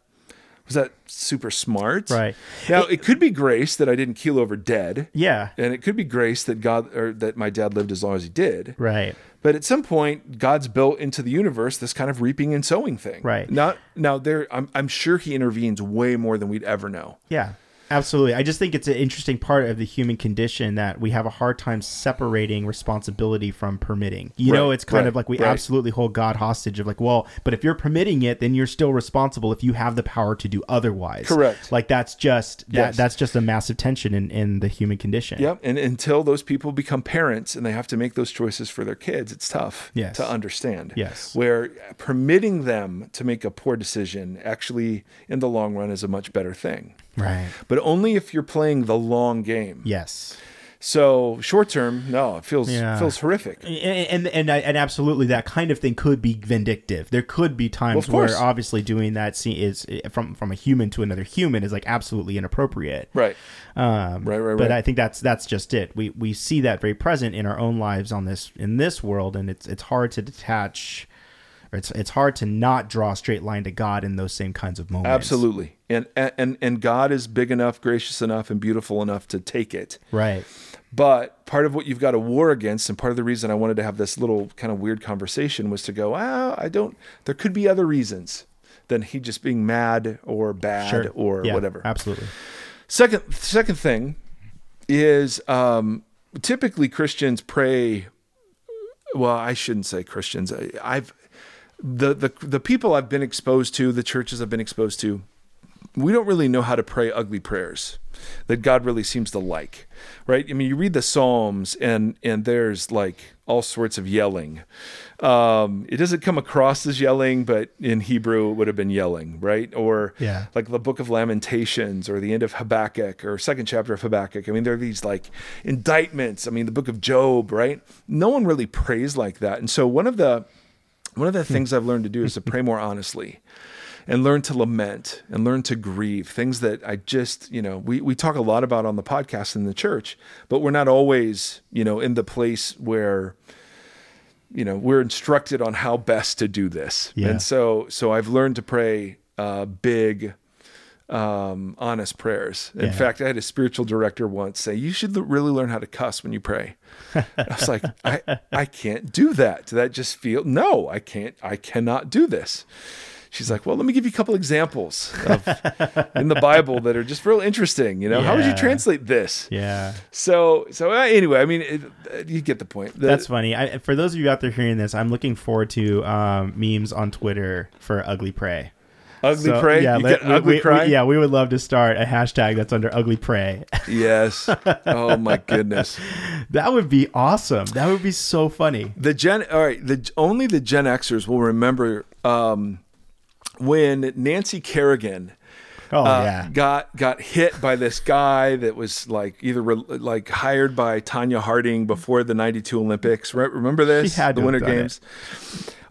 was that super smart? Right. Now, it, could be grace that I didn't keel over dead. yeah And it could be grace that God, or that my dad lived as long as he did. right But at some point, God's built into the universe this kind of reaping and sowing thing. Right. Not now. There, I'm, I'm sure He intervenes way more than we'd ever know. Yeah, absolutely. I just think it's an interesting part of the human condition that we have a hard time separating responsibility from permitting. You know, it's kind right, of like we right. absolutely hold God hostage of like, well, but if you're permitting it, then you're still responsible if you have the power to do otherwise. Correct. Like that's just that Yes. that's just a massive tension in in the human condition. Yep. And until those people become parents and they have to make those choices for their kids, it's tough Yes. to understand. Yes. Where permitting them to make a poor decision actually, in the long run, is a much better thing. Right. But only if you're playing the long game. Yes. So short term, no, it feels Yeah. feels horrific. and and and, and absolutely that kind of thing could be vindictive. There could be times course. where obviously doing that is from from a human to another human is like absolutely inappropriate. Right. Um, Right, right, But right. I think that's that's just it. We we see that very present in our own lives on this in this world, and it's it's hard to detach. Or it's it's hard to not draw a straight line to God in those same kinds of moments. Absolutely. And and and God is big enough, gracious enough, and beautiful enough to take it. Right. But part of what you've got to war against, and part of the reason I wanted to have this little kind of weird conversation was to go, ah, I don't. There could be other reasons than he just being mad or bad Sure. or Yeah, whatever. Absolutely. Second, second thing is um, typically Christians pray. Well, I shouldn't say Christians. I, I've the the the people I've been exposed to, the churches I've been exposed to, we don't really know how to pray ugly prayers that God really seems to like, right? I mean, you read the Psalms and and there's like all sorts of yelling. Um, it doesn't come across as yelling, but in Hebrew it would have been yelling, right? Or Yeah. like the Book of Lamentations or the end of Habakkuk or second chapter of Habakkuk. I mean, there are these like indictments. I mean, the Book of Job, right? No one really prays like that, and so one of the one of the things I've learned to do is to pray more honestly and learn to lament and learn to grieve things that I just, you know, we, we talk a lot about on the podcast in the church, but we're not always, you know, in the place where, you know, we're instructed on how best to do this. Yeah. And so, so I've learned to pray uh, big, um, honest prayers. In Yeah. fact, I had a spiritual director once say, "You should really learn how to cuss when you pray." I was like, "I I can't do that. That just feel no, I can't. I cannot do this." She's like, "Well, let me give you a couple examples of, in the Bible that are just real interesting. You know, how would you translate this?" Yeah. So, so uh, anyway, I mean, it, uh, you get the point. The- That's funny. I, for those of you out there hearing this, I'm looking forward to um, memes on Twitter for ugly pray. ugly So, pray. Yeah, you let- get we- ugly we- yeah, we would love to start a hashtag that's under ugly pray. Yes. Oh my goodness. that would be awesome. That would be so funny. The Gen, all right. The only the Gen Xers will remember um, when Nancy Kerrigan Oh uh, yeah. got got hit by this guy that was like either re- like hired by Tonya Harding before the '92 Olympics. Re- remember this? She had the Winter done it. Games.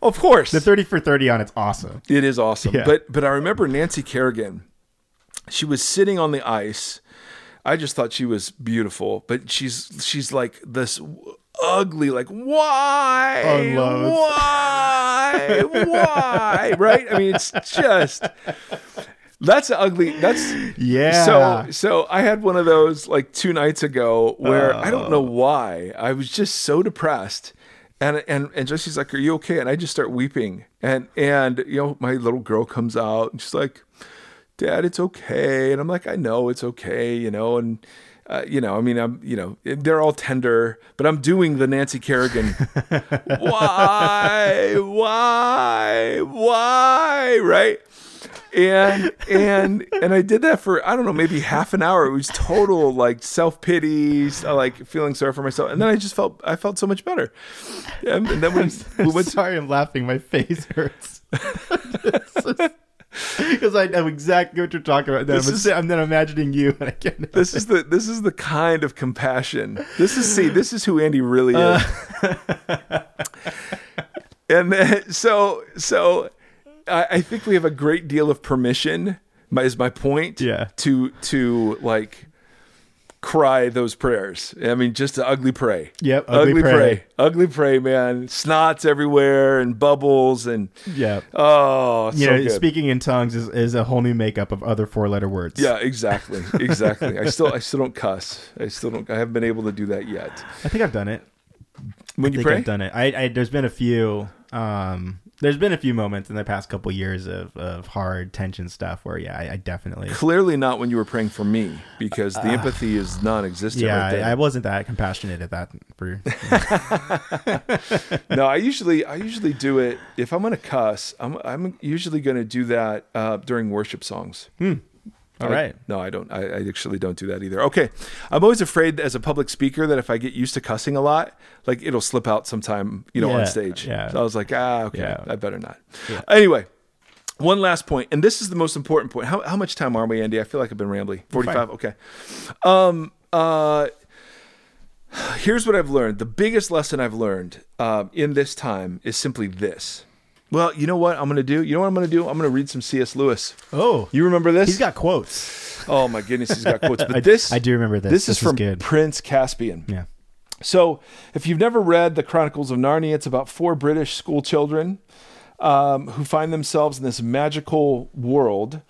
Of course, The 30 for 30 on it's awesome. it is awesome. Yeah. But but I remember Nancy Kerrigan. She was sitting on the ice. I just thought she was beautiful, but she's she's like this ugly, like why, Unloads. why, why, right? I mean, it's just that's ugly. That's Yeah. So so I had one of those like two nights ago where I don't know Oh. why I was just so depressed. And, and and Jesse's like, "Are you okay?" And I just start weeping. And and you know, my little girl comes out and she's like, "Dad, it's okay." And I'm like, "I know it's okay," you know. And uh, you know, I mean, I'm you know, they're all tender, but I'm doing the Nancy Kerrigan. why, why, why, right? and and and I did that for I don't know maybe half an hour. It was total like self pity, like feeling sorry for myself, and then I just felt I felt so much better. And, and then we, we I'm went. sorry I'm laughing. My face hurts. Because I know exactly what you're talking about. Then I'm, is- I'm then imagining you, and I can't. This is the this is the kind of compassion. This is see, this is who Andy really is. Uh. and then, so so I, I think we have a great deal of permission. My, is my point? Yeah. To to like cry those prayers. I mean, just to ugly pray. Yep, ugly Ugly, pray. pray. Ugly pray, man. Snots everywhere and bubbles and Yeah. oh, You so know, good. speaking in tongues is, is a whole new makeup of other four letter words. Yeah, exactly, exactly. I still, I still don't cuss. I still don't. I haven't been able to do that yet. I think I've done it. When I you think pray, I've done it. I, I there's been a few um there's been a few moments in the past couple years of, of hard tension stuff where yeah, I, I definitely clearly not when you were praying for me because the empathy is non-existent. yeah, right. I, I wasn't that compassionate at that for you. no, I usually, I usually do it if I'm gonna cuss. I'm, I'm usually gonna do that uh, during worship songs. All I- right. No, I don't. I, I actually don't do that either. Okay. I'm always afraid as a public speaker that if I get used to cussing a lot, like it'll slip out sometime, you know, Yeah, on stage. yeah. So I was like, ah, okay, Yeah. I better not. Anyway, one last point, and this is the most important point. How, how much time are we, Andy? I feel like I've been rambling. 45. Okay. Um, uh, here's what I've learned. The biggest lesson I've learned um, in this time is simply this. Well, you know what I'm going to do? You know what I'm going to do? I'm going to read some C.S. Lewis. Oh, You remember this? he's got quotes. Oh my goodness, he's got quotes. But this, I do remember this. This, is is from good. Prince Caspian. Yeah. So, if you've never read the Chronicles of Narnia, it's about four British school children um, who find themselves in this magical world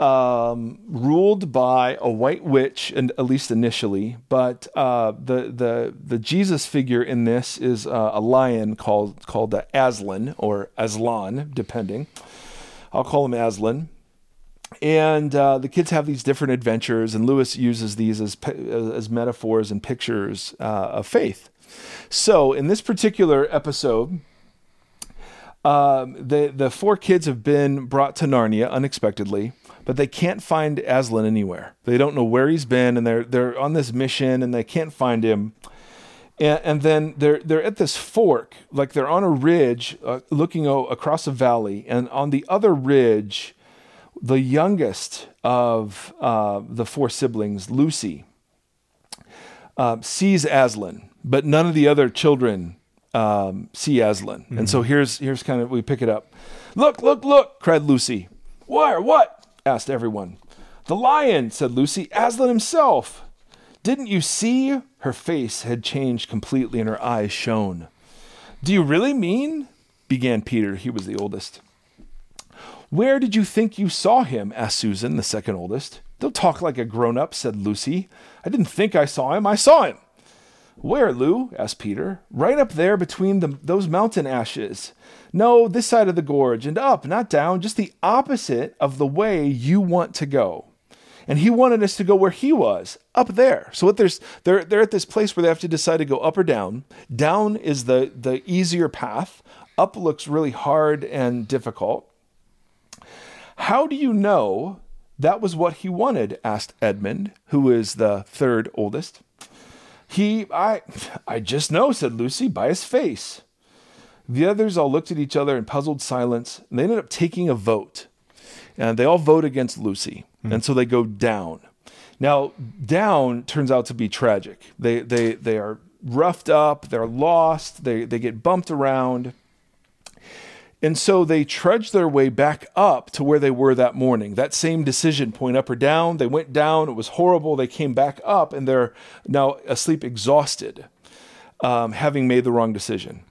um, ruled by a white witch, and at least initially. But uh, the the the Jesus figure in this is uh, a lion called called the Aslan or Aslan, depending. I'll call him Aslan and uh, the kids have these different adventures, and Lewis uses these as as metaphors and pictures uh, of faith. So, in this particular episode, um, the the four kids have been brought to Narnia unexpectedly, but they can't find Aslan anywhere. They don't know where he's been, and they're they're on this mission, and they can't find him. And, and then they're they're at this fork, like they're on a ridge, uh, looking o- across a valley, and on the other ridge, the youngest of uh, the four siblings, Lucy, uh, sees Aslan, but none of the other children um, see Aslan. And so here's here's kind of we pick it up. Look, look, look! cried Lucy. Where? What? Asked everyone. The lion, said Lucy. Aslan himself. Didn't you see? Her face had changed completely and her eyes shone. Do you really mean? began Peter. He was the oldest. Where did you think you saw him? asked Susan, the second oldest. Don't talk like a grown up, said Lucy. I didn't think I saw him. I saw him. Where, Lou? asked Peter. Right up there between the, those mountain ashes. No, this side of the gorge and up, not down, just the opposite of the way you want to go. And he wanted us to go where he was, up there. So what there's they're they're at this place where they have to decide to go up or down. Down is the the easier path. Up looks really hard and difficult. How do you know that was what he wanted? asked Edmund, who is the third oldest. He, I, I just know, said Lucy, by his face. The others all looked at each other in puzzled silence, and they ended up taking a vote. And they all vote against Lucy, hmm. and so they go down. Now, down turns out to be tragic. They, they, they are roughed up, they're lost, they, they get bumped around. And so they trudged their way back up to where they were that morning. That same decision point up or down. They went down. It was horrible. They came back up and they're now asleep, exhausted, um, having made the wrong decision.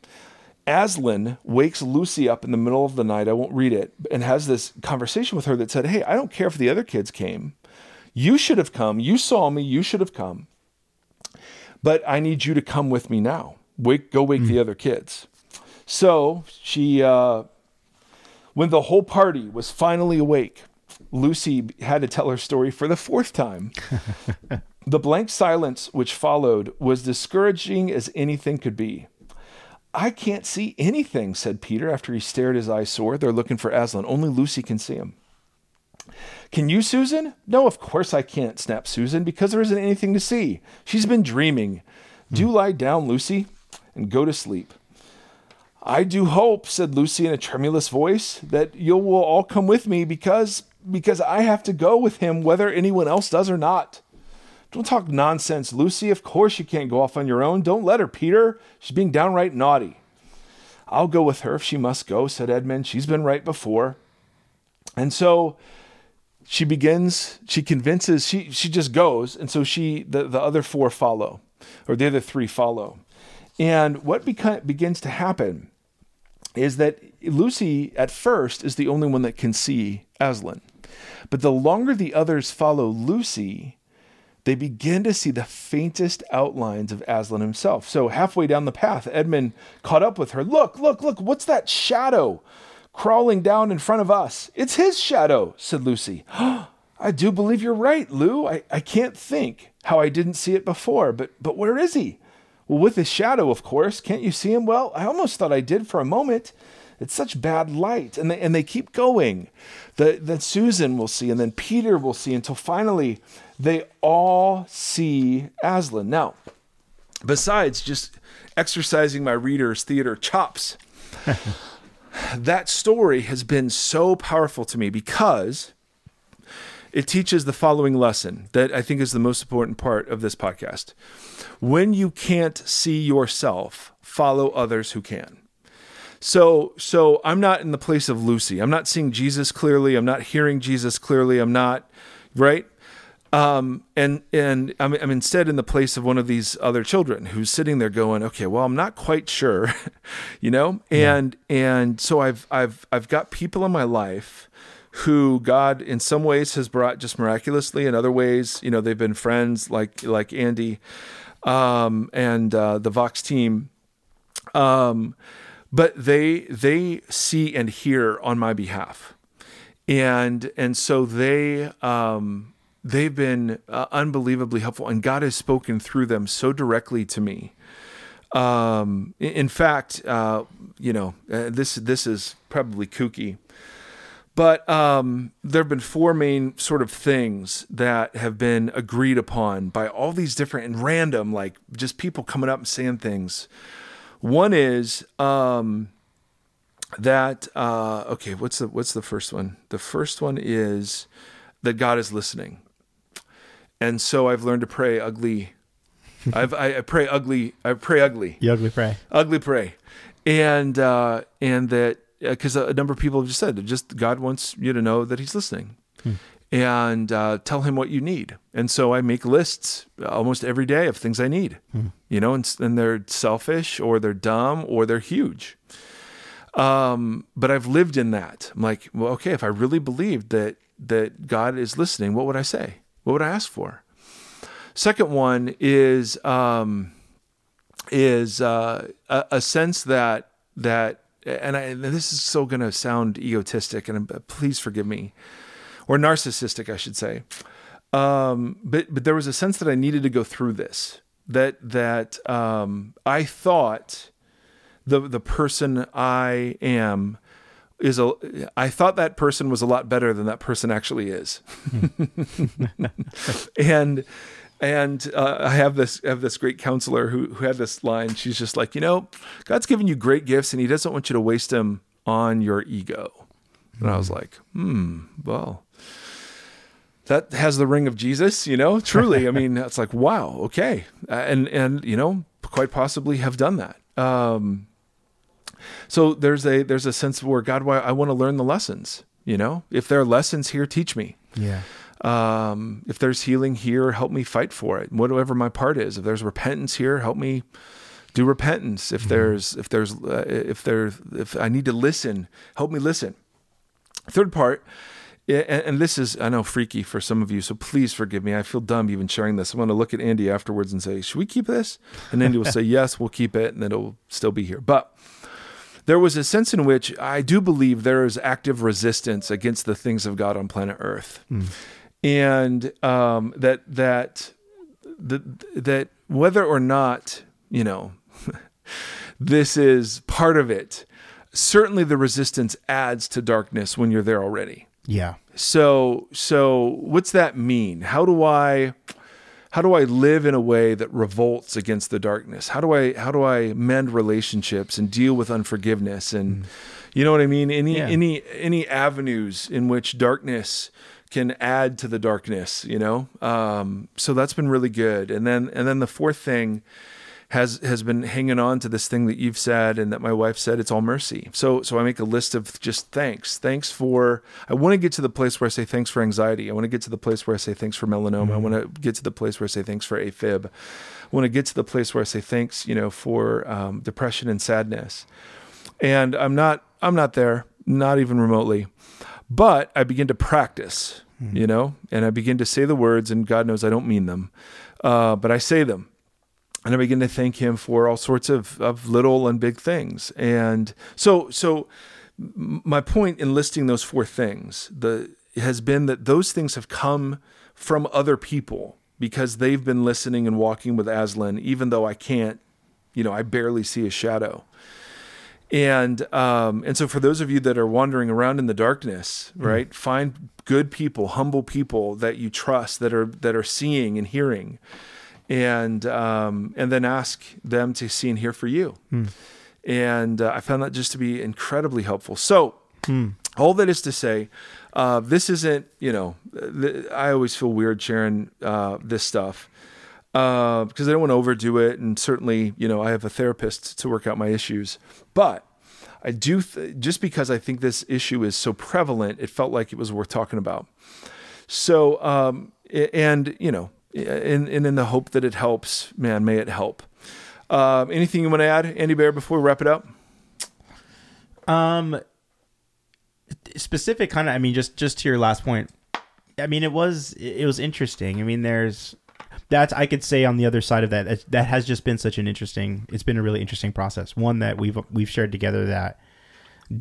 Aslan wakes Lucy up in the middle of the night. I won't read it, and has this conversation with her that said, Hey, I don't care if the other kids came. You should have come. You saw me. You should have come. But I need you to come with me now. Wake, go wake the other kids. So she, uh, when the whole party was finally awake, Lucy had to tell her story for the fourth time. the blank silence which followed was discouraging as anything could be. I can't see anything, said Peter after he stared his eyes sore. They're looking for Aslan. Only Lucy can see him. Can you, Susan? No, of course I can't, snapped Susan, because there isn't anything to see. She's been dreaming. Do lie down, Lucy, and go to sleep. I do hope, said Lucy in a tremulous voice, that you will all come with me because because I have to go with him whether anyone else does or not. Don't talk nonsense, Lucy. Of course you can't go off on your own. Don't let her, Peter. She's being downright naughty. I'll go with her if she must go, said Edmund. She's been right before. And so she begins, she convinces, she she just goes, and so she the, the other four follow, or the other three follow. And what beca- begins to happen is that Lucy at first is the only one that can see Aslan. But the longer the others follow Lucy, they begin to see the faintest outlines of Aslan himself. So halfway down the path, Edmund caught up with her. Look, look, look, what's that shadow crawling down in front of us? It's his shadow, said Lucy. I do believe you're right, Lou. I, I can't think how I didn't see it before, but but where is he? Well, with his shadow, of course. Can't you see him? Well, I almost thought I did for a moment. It's such bad light. And they, and they keep going. The, then Susan will see, and then Peter will see, until finally they all see Aslan. Now, besides just exercising my reader's theater chops, that story has been so powerful to me because it teaches the following lesson that I think is the most important part of this podcast. When you can't see yourself, follow others who can. So, so I'm not in the place of Lucy. I'm not seeing Jesus clearly. I'm not hearing Jesus clearly. I'm not right. Um, and and I'm, I'm instead in the place of one of these other children who's sitting there going, okay, well, I'm not quite sure, you know. And yeah. and so I've I've I've got people in my life who God in some ways has brought just miraculously. In other ways, you know, they've been friends like like Andy um, and uh, the Vox team. Um, but they they see and hear on my behalf, and and so they um, they've been uh, unbelievably helpful, and God has spoken through them so directly to me. Um, in fact, uh, you know, uh, this this is probably kooky, but um, there have been four main sort of things that have been agreed upon by all these different and random, like just people coming up and saying things. One is um, that uh, okay. What's the what's the first one? The first one is that God is listening, and so I've learned to pray ugly. I've I, I pray ugly. I pray ugly. You ugly pray. Ugly pray, and uh, and that because a number of people have just said just God wants you to know that He's listening. Hmm and uh, tell him what you need. And so I make lists almost every day of things I need, hmm. you know, and, and, they're selfish or they're dumb or they're huge. Um, but I've lived in that. I'm like, well, okay, if I really believed that that God is listening, what would I say? What would I ask for? Second one is um, is uh, a, a sense that that, and, I, and this is so going to sound egotistic, and uh, please forgive me or narcissistic, I should say. Um, but but there was a sense that I needed to go through this. That that um, I thought the the person I am is a I thought that person was a lot better than that person actually is. and and uh, I have this I have this great counselor who who had this line. She's just like, you know, God's given you great gifts, and He doesn't want you to waste them on your ego. And I was like, hmm, well, that has the ring of Jesus, you know, truly. I mean, it's like, wow, okay. And, and, you know, quite possibly have done that. Um, so there's a, there's a sense where God, why I want to learn the lessons, you know, if there are lessons here, teach me. Yeah. Um, if there's healing here, help me fight for it. Whatever my part is, if there's repentance here, help me do repentance. If mm-hmm. there's, if there's, uh, if there, if I need to listen, help me listen. Third part, and, this is I know freaky for some of you, so please forgive me. I feel dumb even sharing this. I'm going to look at Andy afterwards and say, "Should we keep this?" And Andy will say, "Yes, we'll keep it," and it'll still be here. But there was a sense in which I do believe there is active resistance against the things of God on planet Earth, mm. And um, that that that that whether or not you know this is part of it certainly the resistance adds to darkness when you're there already. Yeah. So so what's that mean? How do I how do I live in a way that revolts against the darkness? How do I how do I mend relationships and deal with unforgiveness and mm. you know what I mean? Any yeah. any any avenues in which darkness can add to the darkness, you know? Um, so that's been really good. And then and then the fourth thing has has been hanging on to this thing that you've said and that my wife said it's all mercy. So so i make a list of just thanks. Thanks for i want to get to the place where i say thanks for anxiety. I want to get to the place where i say thanks for melanoma. Mm-hmm. i want to get to the place where i say thanks for afib i want to get to the place where i say thanks you know for um, depression and sadness. And i'm not i'm not there not even remotely but i begin to practice mm-hmm. you know and i begin to say the words and god knows i don't mean them uh, but i say them and I begin to thank him for all sorts of, of little and big things. And so, so my point in listing those four things the, has been that those things have come from other people because they've been listening and walking with Aslan, even though I can't, you know, I barely see a shadow. And um, and so for those of you that are wandering around in the darkness, mm-hmm. right, find good people, humble people that you trust that are that are seeing and hearing and um, and then ask them to see and hear for you. Hmm. And uh, I found that just to be incredibly helpful. So, hmm. all that is to say, uh, this isn't you know th- I always feel weird sharing uh, this stuff because uh, I don't want to overdo it, and certainly you know I have a therapist to work out my issues, but. I do th- just because I think this issue is so prevalent, it felt like it was worth talking about. So, um, and you know, and, and in the hope that it helps, man, may it help. Uh, anything you want to add, Andy Bear, before we wrap it up? Um, specific kind of. I mean, just just to your last point. I mean, it was it was interesting. I mean, there's that's I could say on the other side of that that has just been such an interesting. It's been a really interesting process. One that we've we've shared together that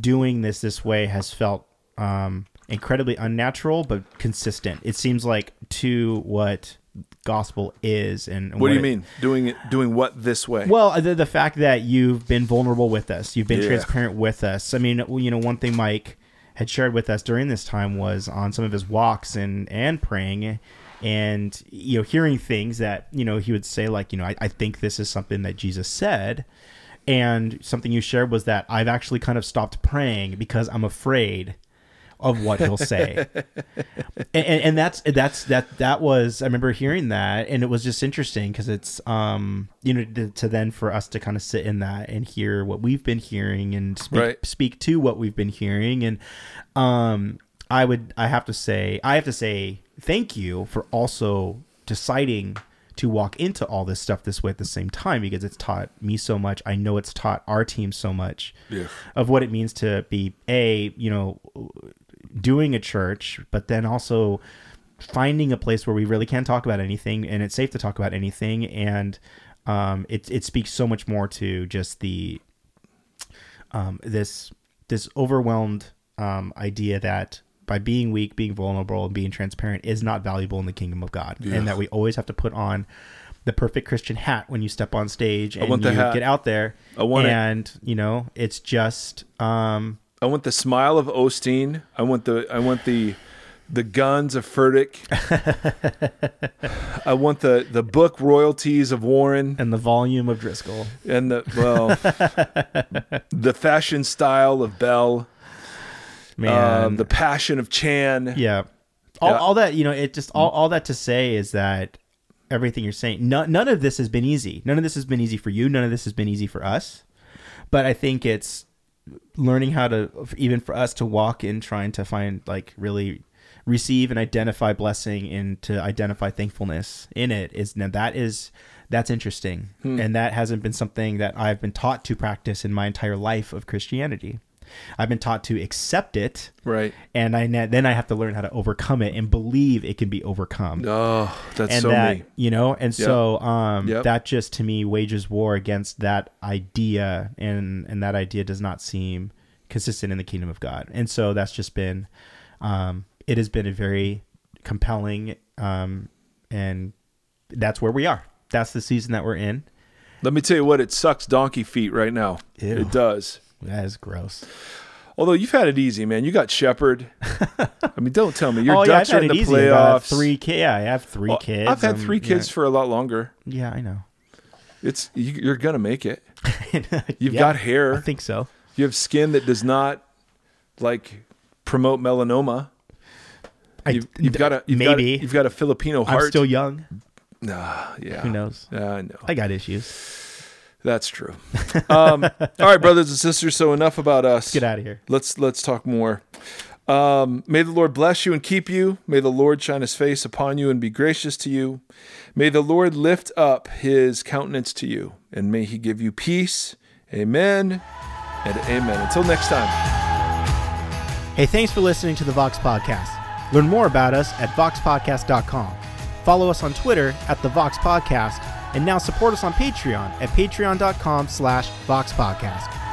doing this this way has felt um, incredibly unnatural but consistent. It seems like to what gospel is and, what, what, do you it, mean doing it doing what this way well the, the fact that you've been vulnerable with us you've been yeah. transparent with us i mean you know one thing mike had shared with us during this time was on some of his walks and and praying and you know hearing things that you know he would say like you know I, I think this is something that jesus said and something you shared was that i've actually kind of stopped praying because i'm afraid of what he'll say. and, and, and, that's that's that that was I remember hearing that and it was just interesting because it's um you know to, to, then for us to kind of sit in that and hear what we've been hearing and speak right. speak to what we've been hearing and um I would I have to say I have to say thank you for also deciding to walk into all this stuff this way at the same time because it's taught me so much. I know it's taught our team so much yeah. of what it means to be a, you know, doing a church, but then also finding a place where we really can talk about anything and it's safe to talk about anything and um, it it speaks so much more to just the um, this this overwhelmed um, idea that by being weak, being vulnerable, and being transparent is not valuable in the kingdom of God, and that we always have to put on the perfect Christian hat when you step on stage and you get out there. I want and it. you know it's just um, I want the smile of Osteen. I want the I want the the guns of Furtick. I want the the book royalties of Warren and the volume of Driscoll and the well the fashion style of Bell. Man, um, the passion of Chan. Yeah. All, yeah. all that you know, it just all, all that to say is that everything you're saying, none, none of this has been easy. None of this has been easy for you. None of this has been easy for us. But I think it's learning how to even for us to walk in trying to find like really receive and identify blessing and to identify thankfulness in it is now that is that's interesting hmm. and that hasn't been something that i've been taught to practice in my entire life of christianity I've been taught to accept it, right? And I then I have to learn how to overcome it and believe it can be overcome. Oh, that's and so that, me. You know, and yep. so um, yep. that just to me wages war against that idea, and and that idea does not seem consistent in the kingdom of God. And so that's just been, um, it has been a very compelling, um, and that's where we are. That's the season that we're in. Let me tell you what, it sucks donkey feet right now. Ew. It does. That is gross. Although you've had it easy, man. You got Shepard. I mean, don't tell me your oh yeah, Ducks are had in the easy. Playoffs. Three kids. Yeah, I have three Well, kids. I've had um, three kids for a lot longer. Yeah, yeah I know. It's you, you're gonna make it. You've Yeah, got hair. I think so. You have skin that does not like promote melanoma. I, You've, you've got a you've maybe. Got, you've got a Filipino heart. I'm still young. Nah, yeah. Who knows? I know. I got issues. That's true. Um, all right, brothers and sisters. So enough about us. Get out of here. Let's let's talk more. Um, may the Lord bless you and keep you. May the Lord shine His face upon you and be gracious to you. May the Lord lift up His countenance to you, and may He give you peace. Amen and amen. Until next time. Hey, thanks for listening to the Vox Podcast. Learn more about us at voxpodcast.com. Follow us on Twitter at the Vox Podcast, and now support us on Patreon at patreon.com slash Vox Podcast.